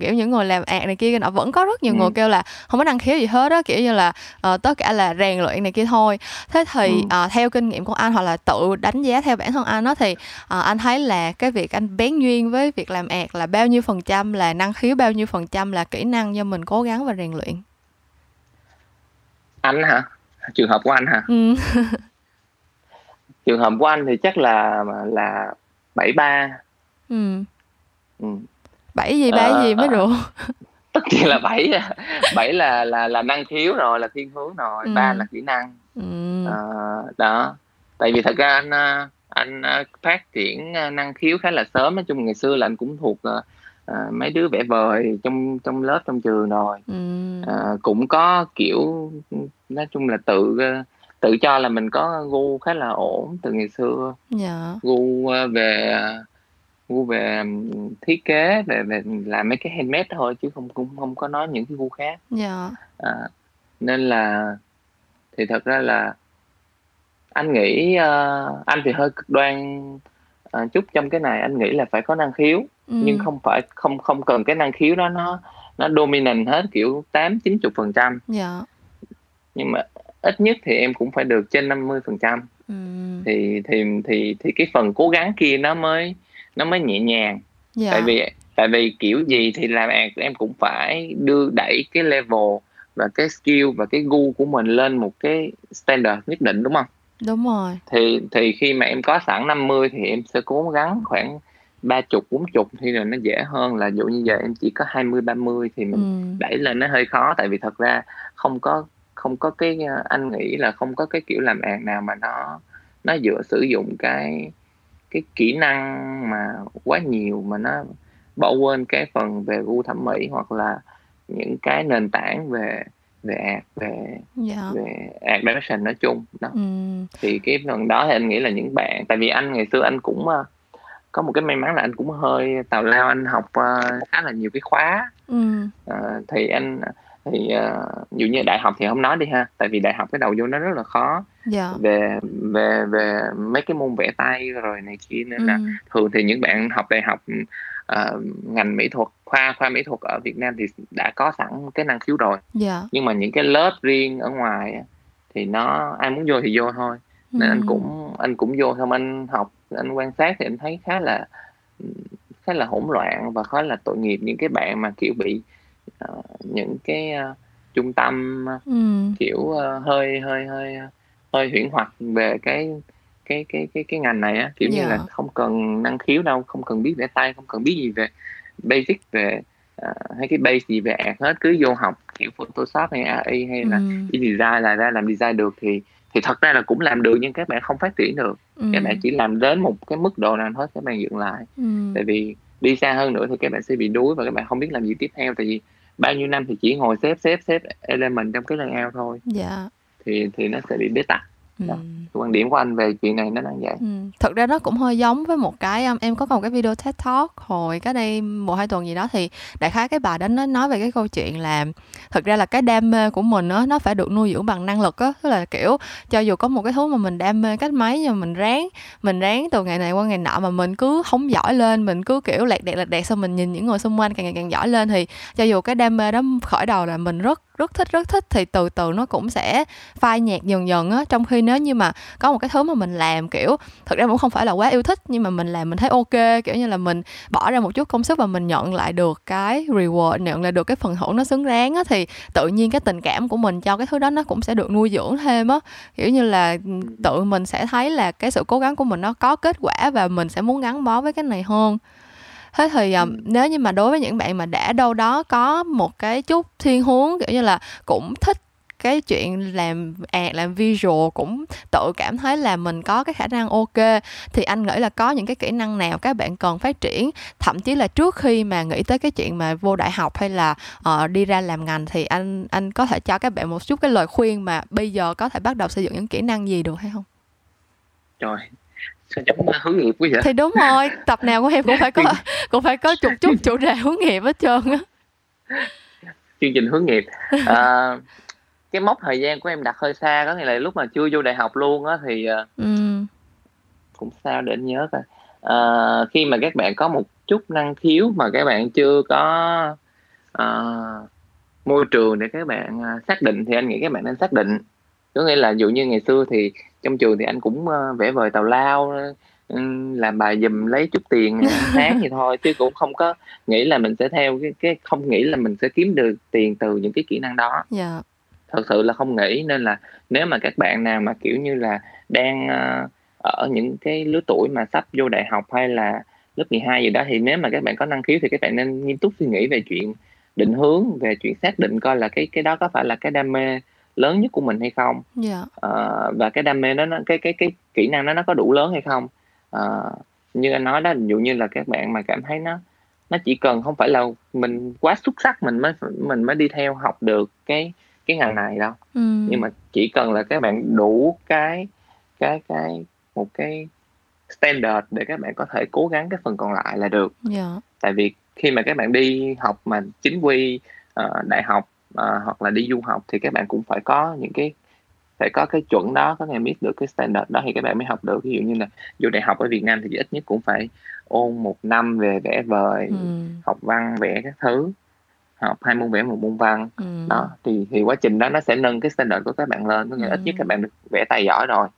kiểu những người làm ad này kia nó vẫn có rất nhiều ừ. người kêu là không có năng khiếu gì hết á kiểu như là uh, tất cả là rèn luyện này kia thôi thế thì ừ. uh, theo kinh nghiệm của anh hoặc là tự đánh giá theo bản thân anh đó thì uh, anh thấy là cái việc anh bén duyên với việc làm ạt là bao nhiêu phần trăm là năng khiếu bao nhiêu phần trăm là kỹ năng do mình cố gắng và rèn luyện anh hả trường hợp của anh hả ừ. trường hợp của anh thì chắc là là bảy ba ừ. ừ. bảy gì ba ờ, gì mới được tất nhiên là bảy bảy là là là năng khiếu rồi là thiên hướng rồi ừ. ba là kỹ năng ừ. à, đó tại vì thật ra anh à, anh à, phát triển à, năng khiếu khá là sớm nói chung ngày xưa là anh cũng thuộc uh, mấy đứa vẽ vời trong trong lớp trong trường rồi ừ. uh, cũng có kiểu nói chung là tự tự cho là mình có gu khá là ổn từ ngày xưa. Dạ. gu về gu về thiết kế về về làm mấy cái handmade thôi chứ không cũng không có nói những cái gu khác. Dạ. à, nên là thì thật ra là anh nghĩ uh, anh thì hơi cực đoan uh, chút trong cái này anh nghĩ là phải có năng khiếu ừ. nhưng không phải không không cần cái năng khiếu đó nó nó dominant hết kiểu tám chín chục phần trăm dạ. nhưng mà ít nhất thì em cũng phải được trên 50 phần trăm ừ. thì thì thì thì cái phần cố gắng kia nó mới nó mới nhẹ nhàng dạ. tại vì tại vì kiểu gì thì làm em cũng phải đưa đẩy cái level và cái skill và cái gu của mình lên một cái standard nhất định đúng không? Đúng rồi. Thì thì khi mà em có sẵn 50 thì em sẽ cố gắng khoảng ba chục bốn chục thì là nó dễ hơn là dụ như giờ em chỉ có 20 30 thì mình ừ. đẩy lên nó hơi khó tại vì thật ra không có không có cái anh nghĩ là không có cái kiểu làm ạc nào mà nó nó dựa sử dụng cái cái kỹ năng mà quá nhiều mà nó bỏ quên cái phần về gu thẩm mỹ hoặc là những cái nền tảng về về art về Dạ. về direction nói chung đó Ừm. thì cái phần đó thì anh nghĩ là những bạn tại vì anh ngày xưa anh cũng ờ, có một cái may mắn là anh cũng hơi tào lao anh học ờ, khá là nhiều cái khóa Ừm. Ờ, thì anh thì uh, dụ như đại học thì không nói đi ha tại vì đại học cái đầu vô nó rất là khó Dạ. về về về mấy cái môn vẽ tay rồi này kia nên là Ừm. thường thì những bạn học đại học ờ, ngành mỹ thuật khoa khoa mỹ thuật ở Việt Nam thì đã có sẵn cái năng khiếu rồi Dạ. nhưng mà những cái lớp riêng ở ngoài thì nó ai muốn vô thì vô thôi nên anh Ừm. cũng anh cũng vô xong anh học anh quan sát thì anh thấy khá là khá là hỗn loạn và khá là tội nghiệp những cái bạn mà kiểu bị ờ, những cái ờ, trung tâm ờ, Ừm. kiểu ờ, hơi hơi hơi hơi huyễn hoặc về cái cái cái cái cái ngành này á kiểu như Dạ. là không cần năng khiếu đâu không cần biết vẽ tay không cần biết gì về basic về ờ, hay cái base gì về art hết cứ vô học kiểu Photoshop hay AI hay là Ừm. InDesign là ra làm design được thì thì thật ra là cũng làm được nhưng các bạn không phát triển được các bạn chỉ làm đến một cái mức độ nào thôi các bạn dừng lại Ừm. tại vì đi xa hơn nữa thì các bạn sẽ bị đuối và các bạn không biết làm gì tiếp theo tại vì bao nhiêu năm thì chỉ ngồi xếp xếp xếp element trong cái layout thôi Dạ. thì thì nó sẽ bị bế tắc Đó. Ừm. quan điểm của anh về chuyện này nó là vậy Ừ. Thật ra nó cũng hơi giống với một cái um, em có một cái video TED Talk hồi cái đây một hai tuần gì đó thì đại khái cái bà đó nó nói về cái câu chuyện là thực ra là cái đam mê của mình á nó phải được nuôi dưỡng bằng năng lực á tức là kiểu cho dù có một cái thứ mà mình đam mê cách mấy nhưng mà mình ráng mình ráng từ ngày này qua ngày nọ mà mình cứ không giỏi lên mình cứ kiểu lẹt đẹt lẹt đẹt xong mình nhìn những người xung quanh càng ngày càng giỏi lên thì cho dù cái đam mê đó khởi đầu là mình rất rất thích rất thích thì từ từ nó cũng sẽ phai nhạt dần dần á trong khi nếu như mà có một cái thứ mà mình làm kiểu thực ra cũng không phải là quá yêu thích nhưng mà mình làm mình thấy ok kiểu như là mình bỏ ra một chút công sức và mình nhận lại được cái reward nhận lại được cái phần thưởng nó xứng đáng á thì tự nhiên cái tình cảm của mình cho cái thứ đó nó cũng sẽ được nuôi dưỡng thêm á. Kiểu như là ừ, tự mình sẽ thấy là cái sự cố gắng của mình nó có kết quả và mình sẽ muốn gắn bó với cái này hơn. Thế thì um, nếu như mà đối với những bạn mà đã đâu đó có một cái chút thiên hướng kiểu như là cũng thích cái chuyện làm ad làm visual cũng tự cảm thấy là mình có cái khả năng ok. Thì anh nghĩ là có những cái kỹ năng nào các bạn cần phát triển? Thậm chí là trước khi mà nghĩ tới cái chuyện mà vô đại học hay là ờ, đi ra làm ngành thì anh anh có thể cho các bạn một chút cái lời khuyên mà bây giờ có thể bắt đầu xây dựng những kỹ năng gì được hay không? Trời sao giống hướng nghiệp quá vậy? Thì đúng rồi tập nào của em cũng phải có cũng phải có chút chút chủ đề hướng nghiệp hết trơn á. Chương trình hướng nghiệp. À, cái mốc thời gian của em đặt hơi xa có nghĩa là lúc mà chưa vô đại học luôn á thì ờ, ừ. cũng sao để anh nhớ coi. Ờ, khi mà các bạn có một chút năng khiếu mà các bạn chưa có ờ, môi trường để các bạn xác định thì anh nghĩ các bạn nên xác định. Có nghĩa là dụ như ngày xưa thì trong trường thì anh cũng vẽ vời tào lao ừ, làm bài giùm lấy chút tiền tháng vậy thôi chứ cũng không có nghĩ là mình sẽ theo cái cái không nghĩ là mình sẽ kiếm được tiền từ những cái kỹ năng đó. Dạ thật sự là không nghĩ nên là nếu mà các bạn nào mà kiểu như là đang ờ, ở những cái lứa tuổi mà sắp vô đại học hay là lớp 12 gì đó thì nếu mà các bạn có năng khiếu thì các bạn nên nghiêm túc suy nghĩ về chuyện định hướng về chuyện xác định coi là cái cái đó có phải là cái đam mê lớn nhất của mình hay không. Dạ. Ờ, và cái đam mê đó nó cái cái cái kỹ năng đó nó có đủ lớn hay không. Ờ, như anh nói đó ví dụ như là các bạn mà cảm thấy nó nó chỉ cần không phải là mình quá xuất sắc mình mới mình mới đi theo học được cái cái ngành này đâu. Ừ. Nhưng mà chỉ cần là các bạn đủ cái cái cái một cái standard để các bạn có thể cố gắng cái phần còn lại là được. Dạ. Tại vì khi mà các bạn đi học mà chính quy ờ, đại học ờ, hoặc là đi du học thì các bạn cũng phải có những cái phải có cái chuẩn đó có nghe biết được cái standard đó thì các bạn mới học được. Ví dụ như là vô đại học ở Việt Nam thì ít nhất cũng phải ôn một năm về vẽ vời ừ. học văn vẽ các thứ học hai môn vẽ một môn văn. Ừ. Đó thì thì quá trình đó nó sẽ nâng cái standard của các bạn lên có nghĩa là ít nhất Ừ. các bạn được vẽ tay giỏi rồi.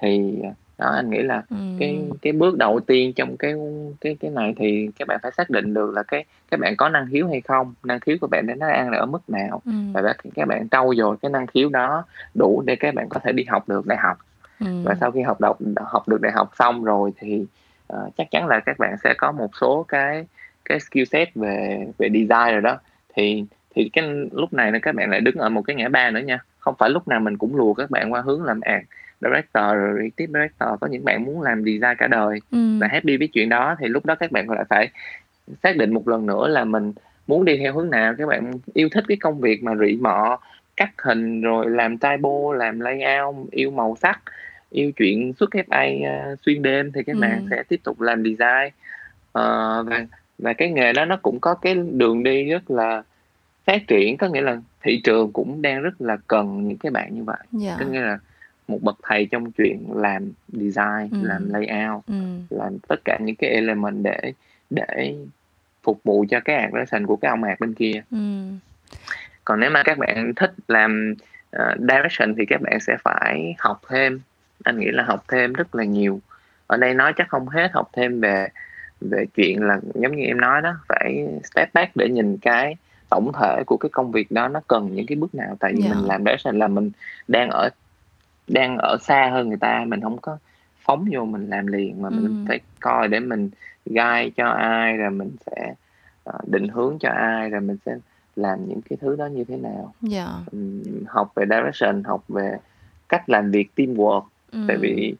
Thì đó anh nghĩ là ừ. cái cái bước đầu tiên trong cái cái cái này thì các bạn phải xác định được là cái các bạn có năng khiếu hay không năng khiếu của bạn nó đang ở mức nào. Ừ. Và các bạn trau dồi cái năng khiếu đó đủ để các bạn có thể đi học được đại học. Ừ. Và sau khi học đọc học được đại học xong rồi thì ờ, chắc chắn là các bạn sẽ có một số cái cái skill set về về design rồi đó thì thì cái lúc này là các bạn lại đứng ở một cái ngã ba nữa nha. Không phải lúc nào mình cũng lùa các bạn qua hướng làm art director rồi creative director có những bạn muốn làm design cả đời ừ. và happy với chuyện đó thì lúc đó các bạn lại phải xác định một lần nữa là mình muốn đi theo hướng nào các bạn yêu thích cái công việc mà rỉ mọ cắt hình rồi làm typo làm layout yêu màu sắc yêu chuyện xuất FA uh, xuyên đêm thì các ừ. bạn sẽ tiếp tục làm design. Uh, và và cái nghề đó nó cũng có cái đường đi rất là phát triển có nghĩa là thị trường cũng đang rất là cần những cái bạn như vậy yeah. Dạ. có nghĩa là một bậc thầy trong chuyện làm design ừ. làm layout ừ. làm tất cả những cái element để để phục vụ cho cái aggression của cái ông hạt bên kia ừ. còn nếu mà các bạn thích làm uh, direction thì các bạn sẽ phải học thêm anh nghĩ là học thêm rất là nhiều ở đây nói chắc không hết học thêm về về chuyện là giống như em nói đó phải step back để nhìn cái tổng thể của cái công việc đó nó cần những cái bước nào tại vì yeah. Dạ. mình làm direction là mình đang ở đang ở xa hơn người ta mình không có phóng vô mình làm liền mà mình ừ. phải coi để mình guide cho ai rồi mình sẽ uh, định hướng cho ai rồi mình sẽ làm những cái thứ đó như thế nào yeah. Dạ. um, học về direction học về cách làm việc teamwork ừ. tại vì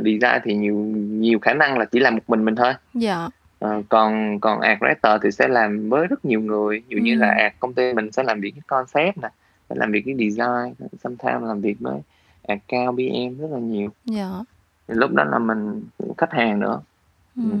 đi ra thì nhiều nhiều khả năng là chỉ làm một mình mình thôi. Dạ. Uh, còn còn art director thì sẽ làm với rất nhiều người. Ví dụ ừ. như là art công ty mình sẽ làm việc với concept nè sẽ làm việc với design sometimes làm việc với account BM rất là nhiều. Dạ. Lúc đó là mình khách hàng nữa. Ừ. Ừ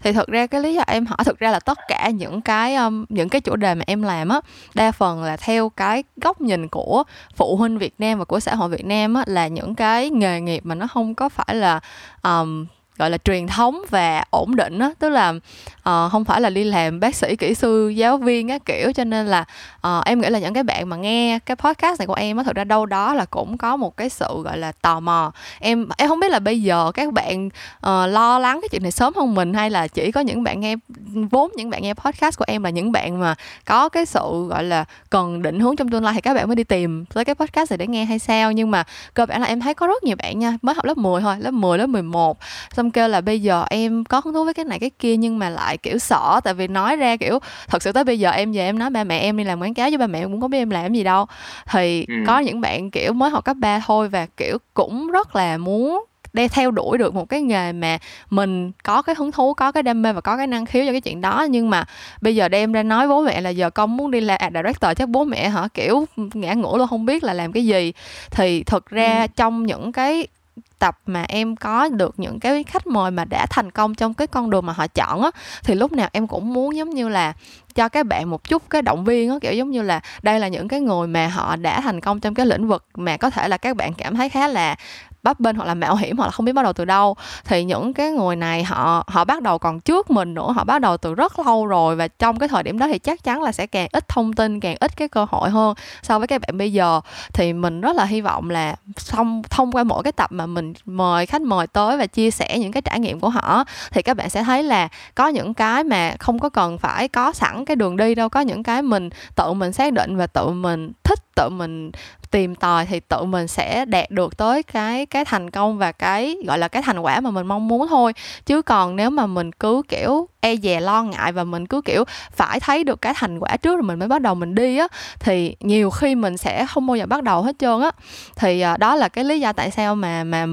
thì thực ra cái lý do em hỏi thực ra là tất cả những cái um, những cái chủ đề mà em làm á đa phần là theo cái góc nhìn của phụ huynh Việt Nam và của xã hội Việt Nam á là những cái nghề nghiệp mà nó không có phải là um, gọi là truyền thống và ổn định đó, tức là uh, không phải là đi làm bác sĩ kỹ sư giáo viên á kiểu. Cho nên là uh, em nghĩ là những cái bạn mà nghe cái podcast này của em á thực ra đâu đó là cũng có một cái sự gọi là tò mò. Em em không biết là bây giờ các bạn uh, lo lắng cái chuyện này sớm hơn mình hay là chỉ có những bạn nghe vốn những bạn nghe podcast của em là những bạn mà có cái sự gọi là cần định hướng trong tương lai thì các bạn mới đi tìm tới cái podcast này để nghe hay sao. Nhưng mà cơ bản là em thấy có rất nhiều bạn nha mới học lớp 10 thôi lớp 10 lớp 11 xong kêu là bây giờ em có hứng thú với cái này cái kia nhưng mà lại kiểu sợ tại vì nói ra kiểu thật sự tới bây giờ em về em nói ba mẹ em đi làm quảng cáo cho ba mẹ cũng có biết em làm gì đâu thì ừ. có những bạn kiểu mới học cấp 3 thôi và kiểu cũng rất là muốn để theo đuổi được một cái nghề mà mình có cái hứng thú có cái đam mê và có cái năng khiếu cho cái chuyện đó nhưng mà bây giờ đem ra nói bố mẹ là giờ con muốn đi làm à, director chắc bố mẹ hả kiểu ngã ngủ luôn không biết là làm cái gì thì thực ra ừ. trong những cái tập mà em có được những cái khách mời mà đã thành công trong cái con đường mà họ chọn á, thì lúc nào em cũng muốn giống như là cho các bạn một chút cái động viên á, kiểu giống như là đây là những cái người mà họ đã thành công trong cái lĩnh vực mà có thể là các bạn cảm thấy khá là bấp bênh hoặc là mạo hiểm hoặc là không biết bắt đầu từ đâu. Thì những cái người này họ họ bắt đầu còn trước mình nữa, họ bắt đầu từ rất lâu rồi và trong cái thời điểm đó thì chắc chắn là sẽ càng ít thông tin, càng ít cái cơ hội hơn so với các bạn bây giờ. Thì mình rất là hy vọng là thông thông qua mỗi cái tập mà mình mời khách mời tới và chia sẻ những cái trải nghiệm của họ, thì các bạn sẽ thấy là có những cái mà không có cần phải có sẵn cái đường đi đâu, có những cái mình tự mình xác định và tự mình thích tự mình tìm tòi thì tự mình sẽ đạt được tới cái cái thành công và cái, gọi là, cái thành quả mà mình mong muốn thôi. Chứ còn nếu mà mình cứ, kiểu e dè lo ngại và mình cứ, kiểu, phải thấy được cái thành quả trước rồi mình mới bắt đầu mình đi á, thì nhiều khi mình sẽ không bao giờ bắt đầu hết trơn á. Thì à, đó là cái lý do tại sao mà mà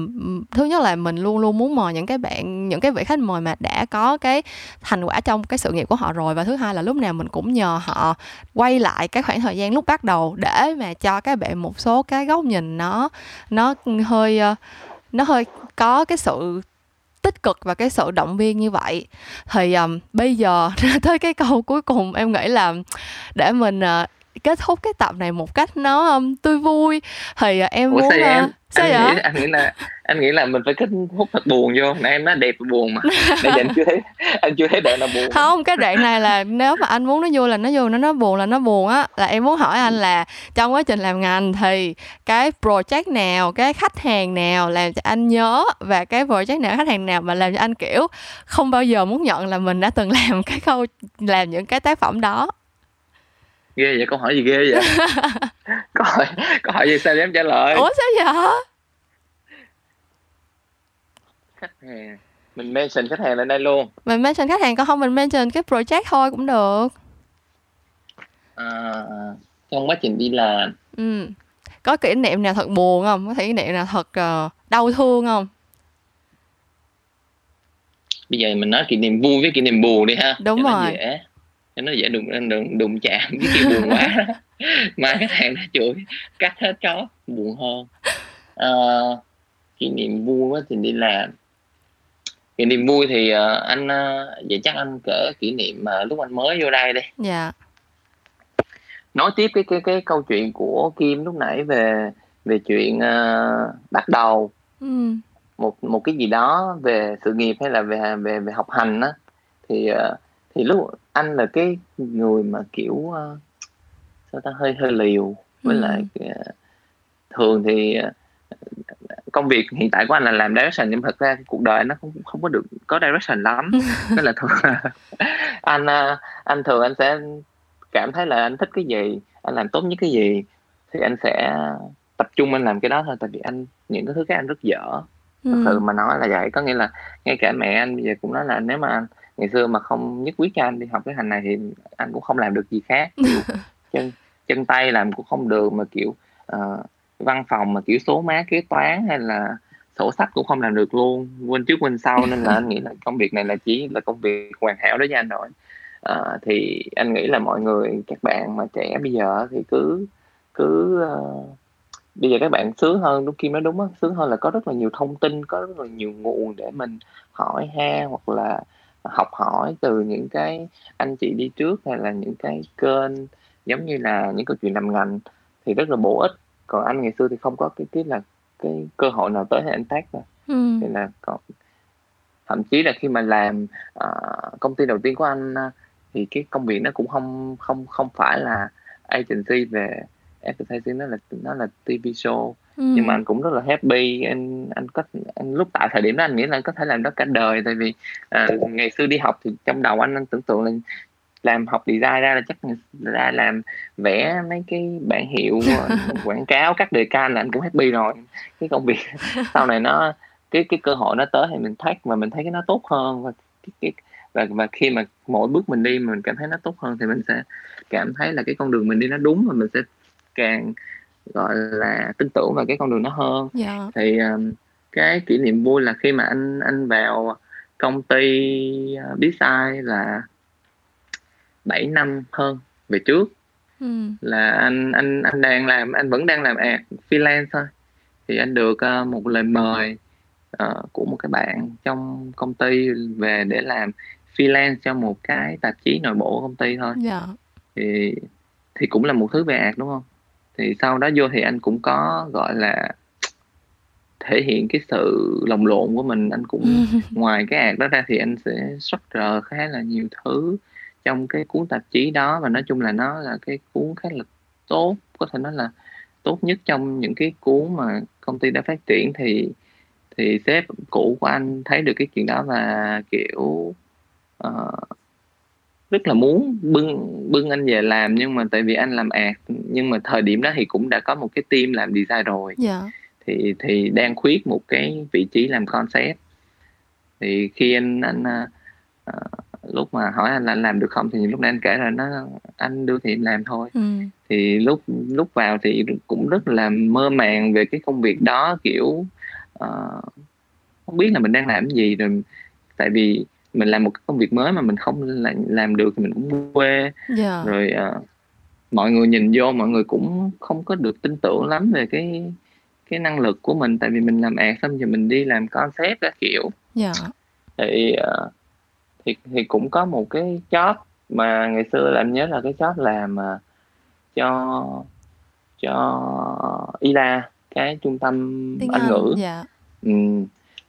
thứ nhất là mình luôn luôn muốn mời những cái bạn, những cái vị khách mời mà đã có cái thành quả trong cái sự nghiệp của họ rồi. Và thứ hai là lúc nào mình cũng nhờ họ quay lại cái khoảng thời gian lúc bắt đầu để mà cho các bạn một số cái góc nhìn nó nó hơi ờ, nó hơi có cái sự tích cực và cái sự động viên như vậy thì um, bây giờ tới cái câu cuối cùng em nghĩ là để mình uh, kết thúc cái tập này một cách nó um, tươi vui thì uh, em Ủa muốn sao, em? Uh, sao anh vậy? Nghĩ, anh nghĩ là anh nghĩ là mình phải kết thúc thật buồn vô. Nãy em nói đẹp buồn mà. Bây giờ anh chưa thấy anh chưa thấy đoạn nào buồn. Không cái đoạn này là nếu mà anh muốn nó vui là nó vui nó nó buồn là nó buồn á. Là em muốn hỏi anh là trong quá trình làm ngành thì cái project nào cái khách hàng nào làm cho anh nhớ và cái project nào khách hàng nào mà làm cho anh kiểu không bao giờ muốn nhận là mình đã từng làm cái câu làm những cái tác phẩm đó. Ghê vậy câu hỏi gì ghê vậy? Câu hỏi câu hỏi gì sao để em trả lời? Ủa sao vậy khách hàng mình mention khách hàng lên đây luôn. Mình mention khách hàng có không? Mình mention cái project thôi cũng được. À, trong quá trình đi làm. Ừ. Có kỷ niệm nào thật buồn không? Có kỷ niệm nào thật uh, đau thương không? Bây giờ mình nói kỷ niệm vui với kỷ niệm buồn đi ha. Đúng cho rồi. nó dễ. Cho nó dễ đụng đụng, đụng chạm cái kiểu buồn quá. Mai khách hàng nó chửi cắt hết chó. Buồn hơn. À, kỷ niệm vui quá thì đi làm kỷ niệm vui thì uh, anh uh, vậy chắc anh kể kỷ niệm mà uh, lúc anh mới vô đây đi. Dạ. Nói tiếp cái cái cái câu chuyện của Kim lúc nãy về về chuyện uh, bắt đầu. Ừ. một một cái gì đó về sự nghiệp hay là về về về học hành á. Thì uh, thì lúc anh là cái người mà kiểu uh, sao ta hơi hơi liều. Với ừ. lại uh, thường thì uh, công việc hiện tại của anh là làm direction nhưng thật ra cuộc đời nó không không có được có direction lắm. Nên là thường anh anh thường anh sẽ cảm thấy là anh thích cái gì anh làm tốt nhất cái gì thì anh sẽ tập trung anh làm cái đó thôi. Tại vì anh những cái thứ khác anh rất dở. Ừ. thật sự mà nói là vậy. Có nghĩa là ngay cả mẹ anh bây giờ cũng nói là nếu mà anh ngày xưa mà không nhất quyết cho anh đi học cái hành này thì anh cũng không làm được gì khác. Kiểu chân chân tay làm cũng không được mà kiểu uh, văn phòng mà kiểu số má kế toán hay là sổ sách cũng không làm được luôn. Quên trước quên sau nên là anh nghĩ là công việc này là chỉ là công việc hoàn hảo đó với anh rồi à, ờ, thì anh nghĩ là mọi người các bạn mà trẻ bây giờ thì cứ cứ uh, bây giờ các bạn sướng hơn đúng kim nói đúng á. Sướng hơn là có rất là nhiều thông tin có rất là nhiều nguồn để mình hỏi ha hoặc là học hỏi từ những cái anh chị đi trước hay là những cái kênh giống như là những câu chuyện làm ngành thì rất là bổ ích còn anh ngày xưa thì không có cái cái là cái cơ hội nào tới ให้ anh tác rồi ừ. thì là còn thậm chí là khi mà làm uh, công ty đầu tiên của anh uh, thì cái công việc nó cũng không không không phải là agency về advertising nó là nó là TV show ừ. nhưng mà anh cũng rất là happy anh anh có anh lúc tại thời điểm đó anh nghĩ là anh có thể làm đó cả đời tại vì uh, ngày xưa đi học thì trong đầu anh anh tưởng tượng là làm học design ra là chắc ra làm vẽ mấy cái bản hiệu quảng cáo các đề can là anh cũng happy rồi cái công việc sau này nó cái cái cơ hội nó tới thì mình thấy mà mình thấy cái nó tốt hơn và cái, cái và và khi mà mỗi bước mình đi mình cảm thấy nó tốt hơn thì mình sẽ cảm thấy là cái con đường mình đi nó đúng và mình sẽ càng gọi là tin tưởng vào cái con đường nó hơn yeah. Dạ. thì um, cái kỷ niệm vui là khi mà anh anh vào công ty uh, biết sai là 7 năm hơn về trước. Ừ. là anh anh anh đang làm anh vẫn đang làm ad freelance thôi. Thì anh được uh, một lời mời uh, của một cái bạn trong công ty về để làm freelance cho một cái tạp chí nội bộ của công ty thôi. Dạ. thì thì cũng là một thứ về ạc đúng không? Thì sau đó vô thì anh cũng có gọi là thể hiện cái sự lồng lộn của mình. Anh cũng ngoài cái ạc đó ra thì anh sẽ structure khá là nhiều thứ trong cái cuốn tạp chí đó và nói chung là nó là cái cuốn khá là tốt có thể nói là tốt nhất trong những cái cuốn mà công ty đã phát triển thì thì sếp cũ của anh thấy được cái chuyện đó và kiểu uh, rất là muốn bưng bưng anh về làm nhưng mà tại vì anh làm ạt nhưng mà thời điểm đó thì cũng đã có một cái team làm design rồi yeah. Dạ. thì thì đang khuyết một cái vị trí làm concept thì khi anh anh uh, lúc mà hỏi anh là anh làm được không thì lúc nãy anh kể là nó anh đưa thì em làm thôi ừ. thì lúc lúc vào thì cũng rất là mơ màng về cái công việc đó kiểu uh, không biết là mình đang làm cái gì rồi tại vì mình làm một cái công việc mới mà mình không làm được thì mình cũng quê yeah. Dạ. rồi uh, mọi người nhìn vô mọi người cũng không có được tin tưởng lắm về cái cái năng lực của mình tại vì mình làm ad xong giờ mình đi làm concept các kiểu yeah. Dạ. thì uh, thì thì cũng có một cái job mà ngày xưa là em nhớ là cái job làm uh, cho cho ILA cái trung tâm Tiếng Anh ngữ dạ. ừ.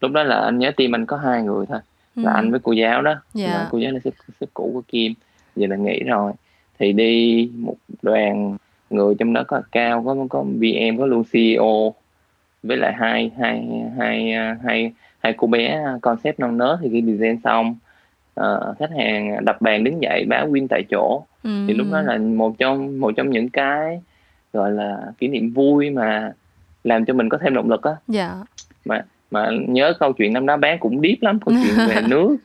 lúc đó là anh nhớ team anh có hai người thôi ừ. là anh với cô giáo đó dạ. cô giáo là sếp, sếp cũ của Kim giờ là nghỉ rồi thì đi một đoàn người trong đó có cao có có VM có luôn CEO với lại hai hai hai hai hai cô bé concept non nớt thì khi design xong uh, khách hàng đập bàn đứng dậy báo win tại chỗ ừ. thì lúc đó là một trong một trong những cái gọi là kỷ niệm vui mà làm cho mình có thêm động lực á dạ. mà mà nhớ câu chuyện năm đó bán cũng deep lắm câu chuyện về nước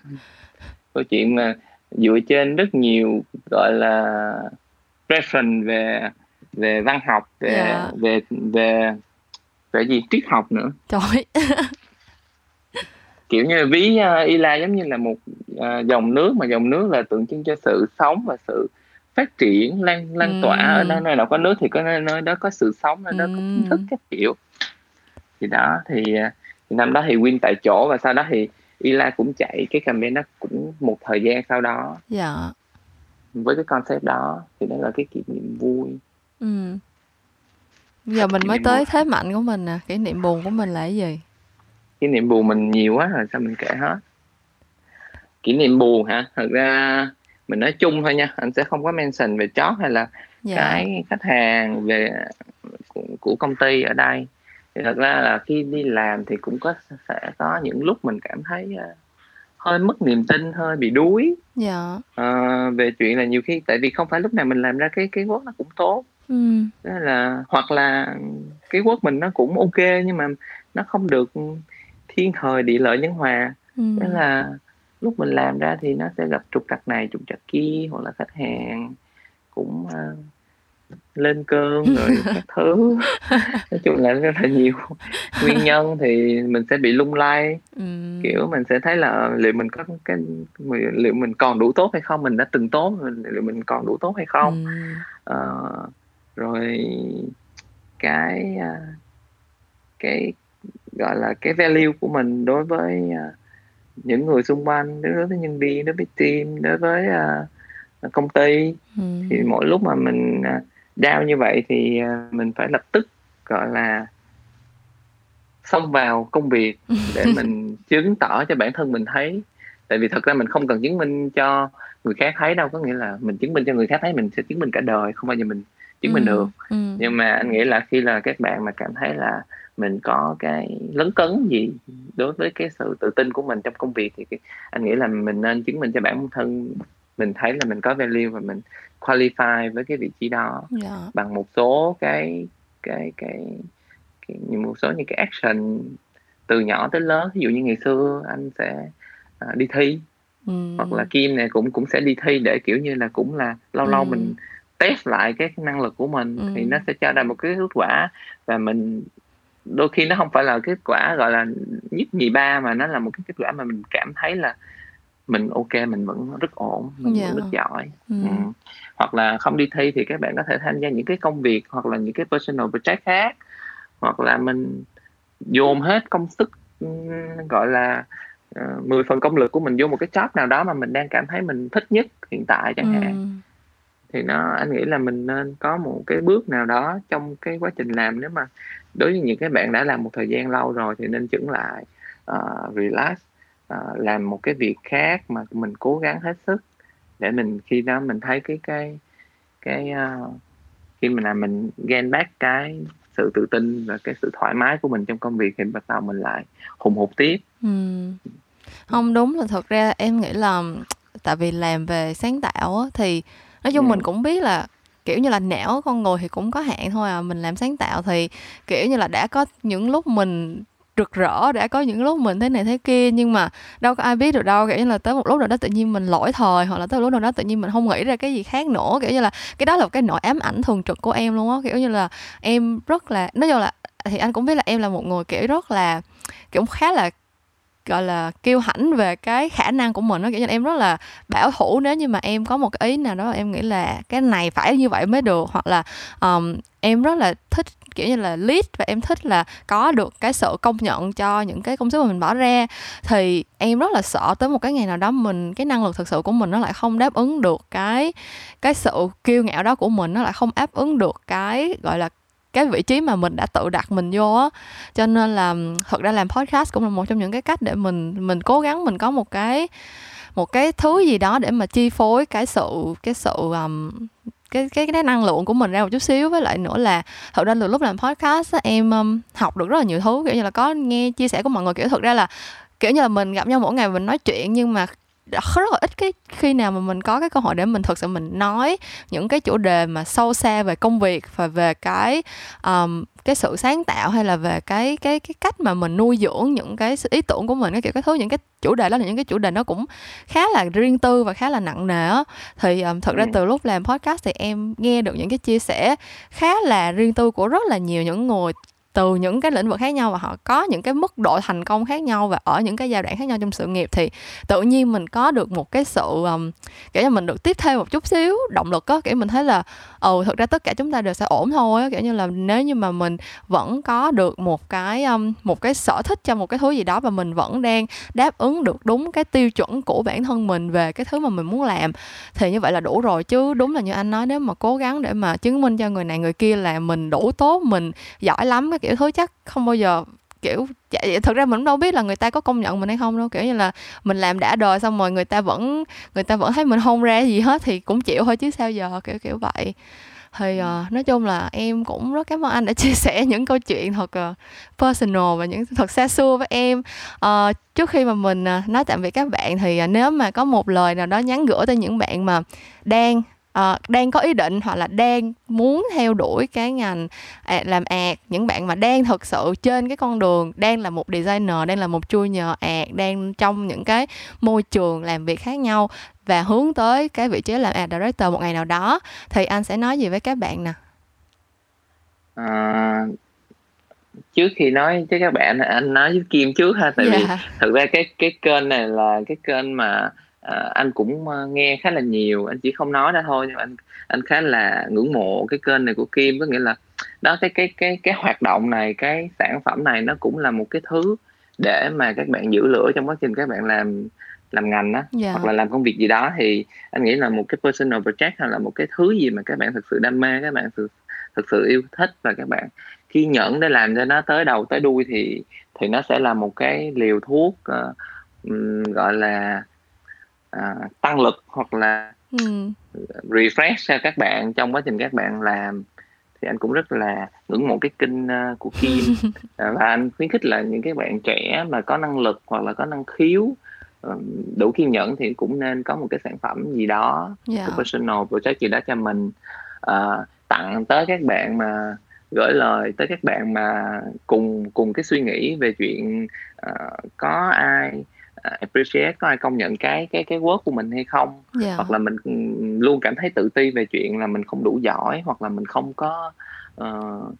câu chuyện mà dựa trên rất nhiều gọi là reference về về văn học về yeah. Dạ. về về về gì triết học nữa trời kiểu như ví uh, Ila giống như là một uh, dòng nước mà dòng nước là tượng trưng cho sự sống và sự phát triển lan lan tỏa ở nơi, nơi nào có nước thì có nơi, nơi đó có sự sống nơi đó có kiến thức các kiểu. Thì đó thì, thì năm đó thì win tại chỗ và sau đó thì Ila cũng chạy cái campaign đó cũng một thời gian sau đó. Dạ. Với cái concept đó thì đó là cái kỷ niệm vui. Ừ giờ mình mới tới thế mạnh của mình nè kỷ niệm buồn của mình là cái gì kỷ niệm buồn mình nhiều quá rồi sao mình kể hết? Kỷ niệm buồn hả? Thật ra mình nói chung thôi nha anh sẽ không có mention về chót hay là dạ. cái khách hàng về của, của công ty ở đây. Thì thật ra là khi đi làm thì cũng có sẽ có những lúc mình cảm thấy uh, hơi mất niềm tin hơi bị đuối. Dạ. Uh, về chuyện là nhiều khi tại vì không phải lúc nào mình làm ra cái cái work nó cũng tốt. Ừ. Đó là hoặc là cái work mình nó cũng ok nhưng mà nó không được thiên thời địa lợi nhân hòa ừ. Đó là lúc mình làm ra thì nó sẽ gặp trục trặc này trục trặc kia hoặc là khách hàng cũng uh, lên cơn rồi các thứ nói chung là rất là nhiều nguyên nhân thì mình sẽ bị lung lay ừ. kiểu mình sẽ thấy là liệu mình có cái liệu mình còn đủ tốt hay không mình đã từng tốt liệu mình còn đủ tốt hay không ừ. uh, rồi cái uh, cái gọi là cái value của mình đối với uh, những người xung quanh đối với nhân viên đối với team đối với uh, công ty ừ. thì mỗi lúc mà mình uh, down như vậy thì uh, mình phải lập tức gọi là xông vào công việc để mình chứng tỏ cho bản thân mình thấy tại vì thật ra mình không cần chứng minh cho người khác thấy đâu có nghĩa là mình chứng minh cho người khác thấy mình sẽ chứng minh cả đời không bao giờ mình chứng minh ừ, được ừ. nhưng mà anh nghĩ là khi là các bạn mà cảm thấy là mình có cái lấn cấn gì đối với cái sự tự tin của mình trong công việc thì anh nghĩ là mình nên chứng minh cho bản thân mình thấy là mình có value và mình qualify với cái vị trí đó yeah. Dạ. bằng một số cái cái cái, cái một số những cái action từ nhỏ tới lớn ví dụ như ngày xưa anh sẽ uh, đi thi ừ. hoặc là kim này cũng cũng sẽ đi thi để kiểu như là cũng là lâu lâu ừ. mình test lại cái năng lực của mình ừ. thì nó sẽ cho ra một cái kết quả và mình đôi khi nó không phải là kết quả gọi là nhất nhì ba mà nó là một cái kết quả mà mình cảm thấy là mình ok mình vẫn rất ổn mình yeah. vẫn rất dạ. giỏi ừ. Ừ. hoặc là không đi thi thì các bạn có thể tham gia những cái công việc hoặc là những cái personal project khác hoặc là mình dồn hết công sức gọi là uh, 10 phần công lực của mình vô một cái job nào đó mà mình đang cảm thấy mình thích nhất hiện tại chẳng ừ. hạn thì nó anh nghĩ là mình nên có một cái bước nào đó trong cái quá trình làm nếu mà đối với những cái bạn đã làm một thời gian lâu rồi thì nên chững lại uh, relax uh, làm một cái việc khác mà mình cố gắng hết sức để mình khi đó mình thấy cái cái cái uh, khi mình làm mình gain back cái sự tự tin và cái sự thoải mái của mình trong công việc thì bắt đầu mình lại hùng hục tiếp ừ. không đúng là thật ra em nghĩ là tại vì làm về sáng tạo á, thì nói chung ừ. mình cũng biết là kiểu như là não con người thì cũng có hạn thôi à mình làm sáng tạo thì kiểu như là đã có những lúc mình rực rỡ đã có những lúc mình thế này thế kia nhưng mà đâu có ai biết được đâu. Kiểu như là tới một lúc nào đó tự nhiên mình lỗi thời hoặc là tới một lúc nào đó tự nhiên mình không nghĩ ra cái gì khác nữa. Kiểu như là cái đó là một cái nỗi ám ảnh thường trực của em luôn á. Kiểu như là em rất là nói chung là thì anh cũng biết là em là một người kiểu rất là kiểu khá là gọi là kiêu hãnh về cái khả năng của mình nó kiểu như em rất là bảo thủ nếu như mà em có một cái ý nào đó em nghĩ là cái này phải như vậy mới được. Hoặc là um, em rất là thích kiểu như là lead và em thích là có được cái sự công nhận cho những cái công sức mà mình bỏ ra. Thì em rất là sợ tới một cái ngày nào đó mình cái năng lực thực sự của mình nó lại không đáp ứng được cái cái sự kiêu ngạo đó của mình nó lại không đáp ứng được cái gọi là cái vị trí mà mình đã tự đặt mình vô á. Cho nên là thật ra làm podcast cũng là một trong những cái cách để mình mình cố gắng mình có một cái một cái thứ gì đó để mà chi phối cái sự cái sự um, cái cái cái năng lượng của mình ra một chút xíu. Với lại nữa là thật ra từ lúc làm podcast á, em um, học được rất là nhiều thứ. Kiểu như là có nghe chia sẻ của mọi người kiểu thật ra là kiểu như là mình gặp nhau mỗi ngày mình nói chuyện nhưng mà rất là ít cái khi nào mà mình có cái cơ hội để mình thực sự mình nói những cái chủ đề mà sâu xa về công việc và về cái um, cái sự sáng tạo hay là về cái cái cái cách mà mình nuôi dưỡng những cái ý tưởng của mình cái kiểu cái thứ những cái chủ đề đó là những cái chủ đề nó cũng khá là riêng tư và khá là nặng nề á thì um, thật ra ừ. từ lúc làm podcast thì em nghe được những cái chia sẻ khá là riêng tư của rất là nhiều những người từ những cái lĩnh vực khác nhau và họ có những cái mức độ thành công khác nhau và ở những cái giai đoạn khác nhau trong sự nghiệp thì tự nhiên mình có được một cái sự um, kiểu như mình được tiếp thêm một chút xíu động lực á kiểu mình thấy là ồ ừ, thực ra tất cả chúng ta đều sẽ ổn thôi á kiểu như là nếu như mà mình vẫn có được một cái um, một cái sở thích cho một cái thứ gì đó và mình vẫn đang đáp ứng được đúng cái tiêu chuẩn của bản thân mình về cái thứ mà mình muốn làm thì như vậy là đủ rồi. Chứ đúng là như anh nói nếu mà cố gắng để mà chứng minh cho người này người kia là mình đủ tốt mình giỏi lắm cái kiểu thứ chắc không bao giờ kiểu thực ra mình cũng đâu biết là người ta có công nhận mình hay không đâu. Kiểu như là mình làm đã đời xong rồi người ta vẫn người ta vẫn thấy mình không ra gì hết thì cũng chịu thôi chứ sao giờ kiểu kiểu vậy. Thì uh, nói chung là em cũng rất cảm ơn anh đã chia sẻ những câu chuyện thật uh, personal và những thật xa xưa với em. Uh, trước khi mà mình uh, nói tạm biệt các bạn thì uh, nếu mà có một lời nào đó nhắn gửi tới những bạn mà đang uh, đang có ý định hoặc là đang muốn theo đuổi cái ngành à, làm ad những bạn mà đang thực sự trên cái con đường đang là một designer đang là một junior ad đang trong những cái môi trường làm việc khác nhau và hướng tới cái vị trí làm ad director một ngày nào đó thì anh sẽ nói gì với các bạn nè à, trước khi nói với các bạn anh nói với Kim trước ha tại yeah. vì dạ. thực ra cái cái kênh này là cái kênh mà uh, anh cũng uh, nghe khá là nhiều anh chỉ không nói ra thôi nhưng anh anh khá là ngưỡng mộ cái kênh này của Kim có nghĩa là đó cái cái cái cái hoạt động này cái sản phẩm này nó cũng là một cái thứ để mà các bạn giữ lửa trong quá trình các bạn làm làm ngành đó yeah. Dạ. hoặc là làm công việc gì đó thì anh nghĩ là một cái personal project hay là một cái thứ gì mà các bạn thực sự đam mê các bạn thực thực sự yêu thích và các bạn kiên nhẫn để làm cho nó tới đầu tới đuôi thì thì nó sẽ là một cái liều thuốc uh, um, gọi là uh, tăng lực hoặc là ừ. refresh cho các bạn trong quá trình các bạn làm thì anh cũng rất là ngưỡng mộ cái kinh uh, của Kim và anh khuyến khích là những cái bạn trẻ mà có năng lực hoặc là có năng khiếu đủ kiên nhẫn thì cũng nên có một cái sản phẩm gì đó yeah. Dạ. professional project gì đó cho mình uh, tặng tới các bạn mà gửi lời tới các bạn mà cùng cùng cái suy nghĩ về chuyện uh, có ai appreciate có ai công nhận cái cái cái work của mình hay không yeah. Dạ. hoặc là mình luôn cảm thấy tự ti về chuyện là mình không đủ giỏi hoặc là mình không có uh,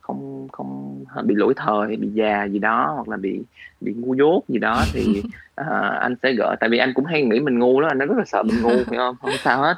không không bị lỗi thời bị già gì đó hoặc là bị bị ngu dốt gì đó thì uh, anh sẽ gỡ tại vì anh cũng hay nghĩ mình ngu đó anh rất là sợ mình ngu phải không không sao hết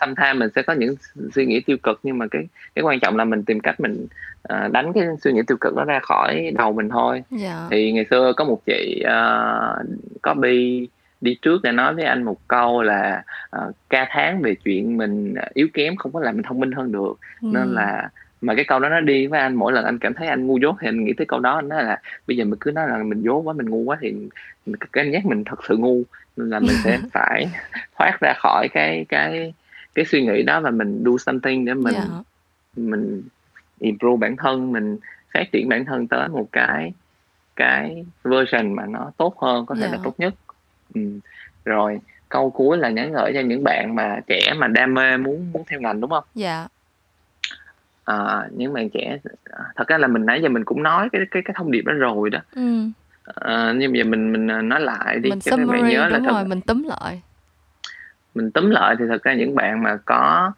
sometimes mình sẽ có những suy nghĩ tiêu cực nhưng mà cái cái quan trọng là mình tìm cách mình uh, đánh cái suy nghĩ tiêu cực đó ra khỏi đầu mình thôi. Dạ. thì ngày xưa có một chị uh, có bi đi trước đã nói với anh một câu là uh, ca tháng về chuyện mình yếu kém không có làm mình thông minh hơn được ừ. nên là mà cái câu đó nó đi với anh mỗi lần anh cảm thấy anh ngu dốt thì anh nghĩ tới câu đó anh nói là bây giờ mình cứ nói là mình dốt quá mình ngu quá thì cái nhắc mình thật sự ngu nên là mình sẽ phải thoát ra khỏi cái cái cái suy nghĩ đó và mình do something để mình yeah. Dạ. mình improve bản thân mình phát triển bản thân tới một cái cái version mà nó tốt hơn có thể yeah. là dạ. tốt nhất ừ. rồi câu cuối là nhắn gửi cho những bạn mà trẻ mà đam mê muốn muốn theo ngành đúng không? Dạ. Yeah à, những bạn trẻ thật ra là mình nãy giờ mình cũng nói cái cái cái thông điệp đó rồi đó ừ. à, nhưng giờ mình mình ờ, nói lại đi mình cho các bạn nhớ là thật, rồi mình túm lại mình túm lại thì thật ra những bạn mà có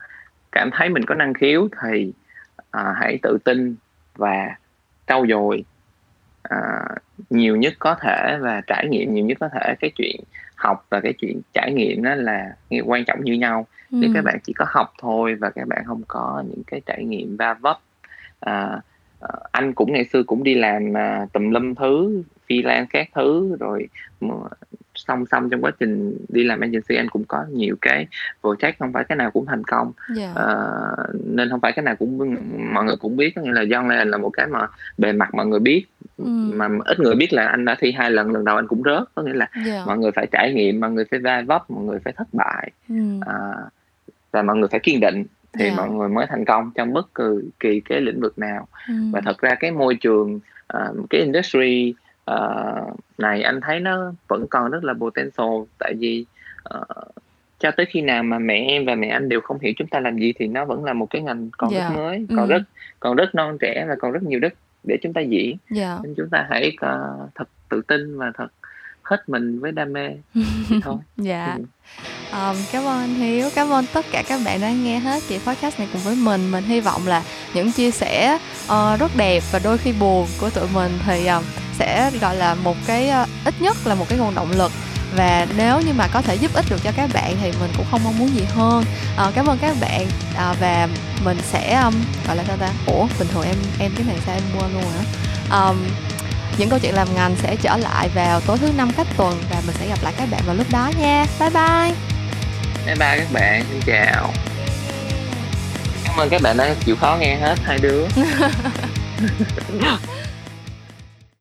cảm thấy mình có năng khiếu thì à, hãy tự tin và trau dồi à, nhiều nhất có thể và trải nghiệm nhiều nhất có thể cái chuyện học và cái chuyện trải nghiệm đó là quan trọng như nhau ừ. nếu các bạn chỉ có học thôi và các bạn không có những cái trải nghiệm va vấp à, à, anh cũng ngày xưa cũng đi làm à, tùm lum thứ freelance các thứ rồi song song trong quá trình đi làm agency anh cũng có nhiều cái project không phải cái nào cũng thành công yeah. Dạ. uh, nên không phải cái nào cũng mọi người cũng biết có nghĩa là John Lennon là một cái mà bề mặt mọi người biết ừ. mà ít người biết là anh đã thi hai lần lần đầu anh cũng rớt có nghĩa là yeah. Dạ. mọi người phải trải nghiệm mọi người phải va vấp mọi người phải thất bại ừ. uh, và mọi người phải kiên định thì yeah. Dạ. mọi người mới thành công trong bất cứ kỳ cái lĩnh vực nào ừ. và thật ra cái môi trường uh, cái industry uh, này anh thấy nó vẫn còn rất là potential tại vì uh, cho tới khi nào mà mẹ em và mẹ anh đều không hiểu chúng ta làm gì thì nó vẫn là một cái ngành còn yeah. rất dạ. mới còn ừ. rất còn rất non trẻ và còn rất nhiều đất để chúng ta diễn yeah. Dạ. nên chúng ta hãy uh, thật tự tin và thật hết mình với đam mê thôi dạ um, cảm ơn anh hiếu cảm ơn tất cả các bạn đã nghe hết kỳ podcast này cùng với mình mình hy vọng là những chia sẻ uh, rất đẹp và đôi khi buồn của tụi mình thì uh, sẽ gọi là một cái uh, ít nhất là một cái nguồn động lực và nếu như mà có thể giúp ích được cho các bạn thì mình cũng không mong muốn gì hơn. À, cảm ơn các bạn. À, và mình sẽ um, gọi là sao ta? Ủa bình thường em em cái này sao em mua luôn hả? Um, những câu chuyện làm ngành sẽ trở lại vào tối thứ năm cách tuần và mình sẽ gặp lại các bạn vào lúc đó nha. Bye bye. Bye bye các bạn. Xin chào. Cảm ơn các bạn đã chịu khó nghe hết hai đứa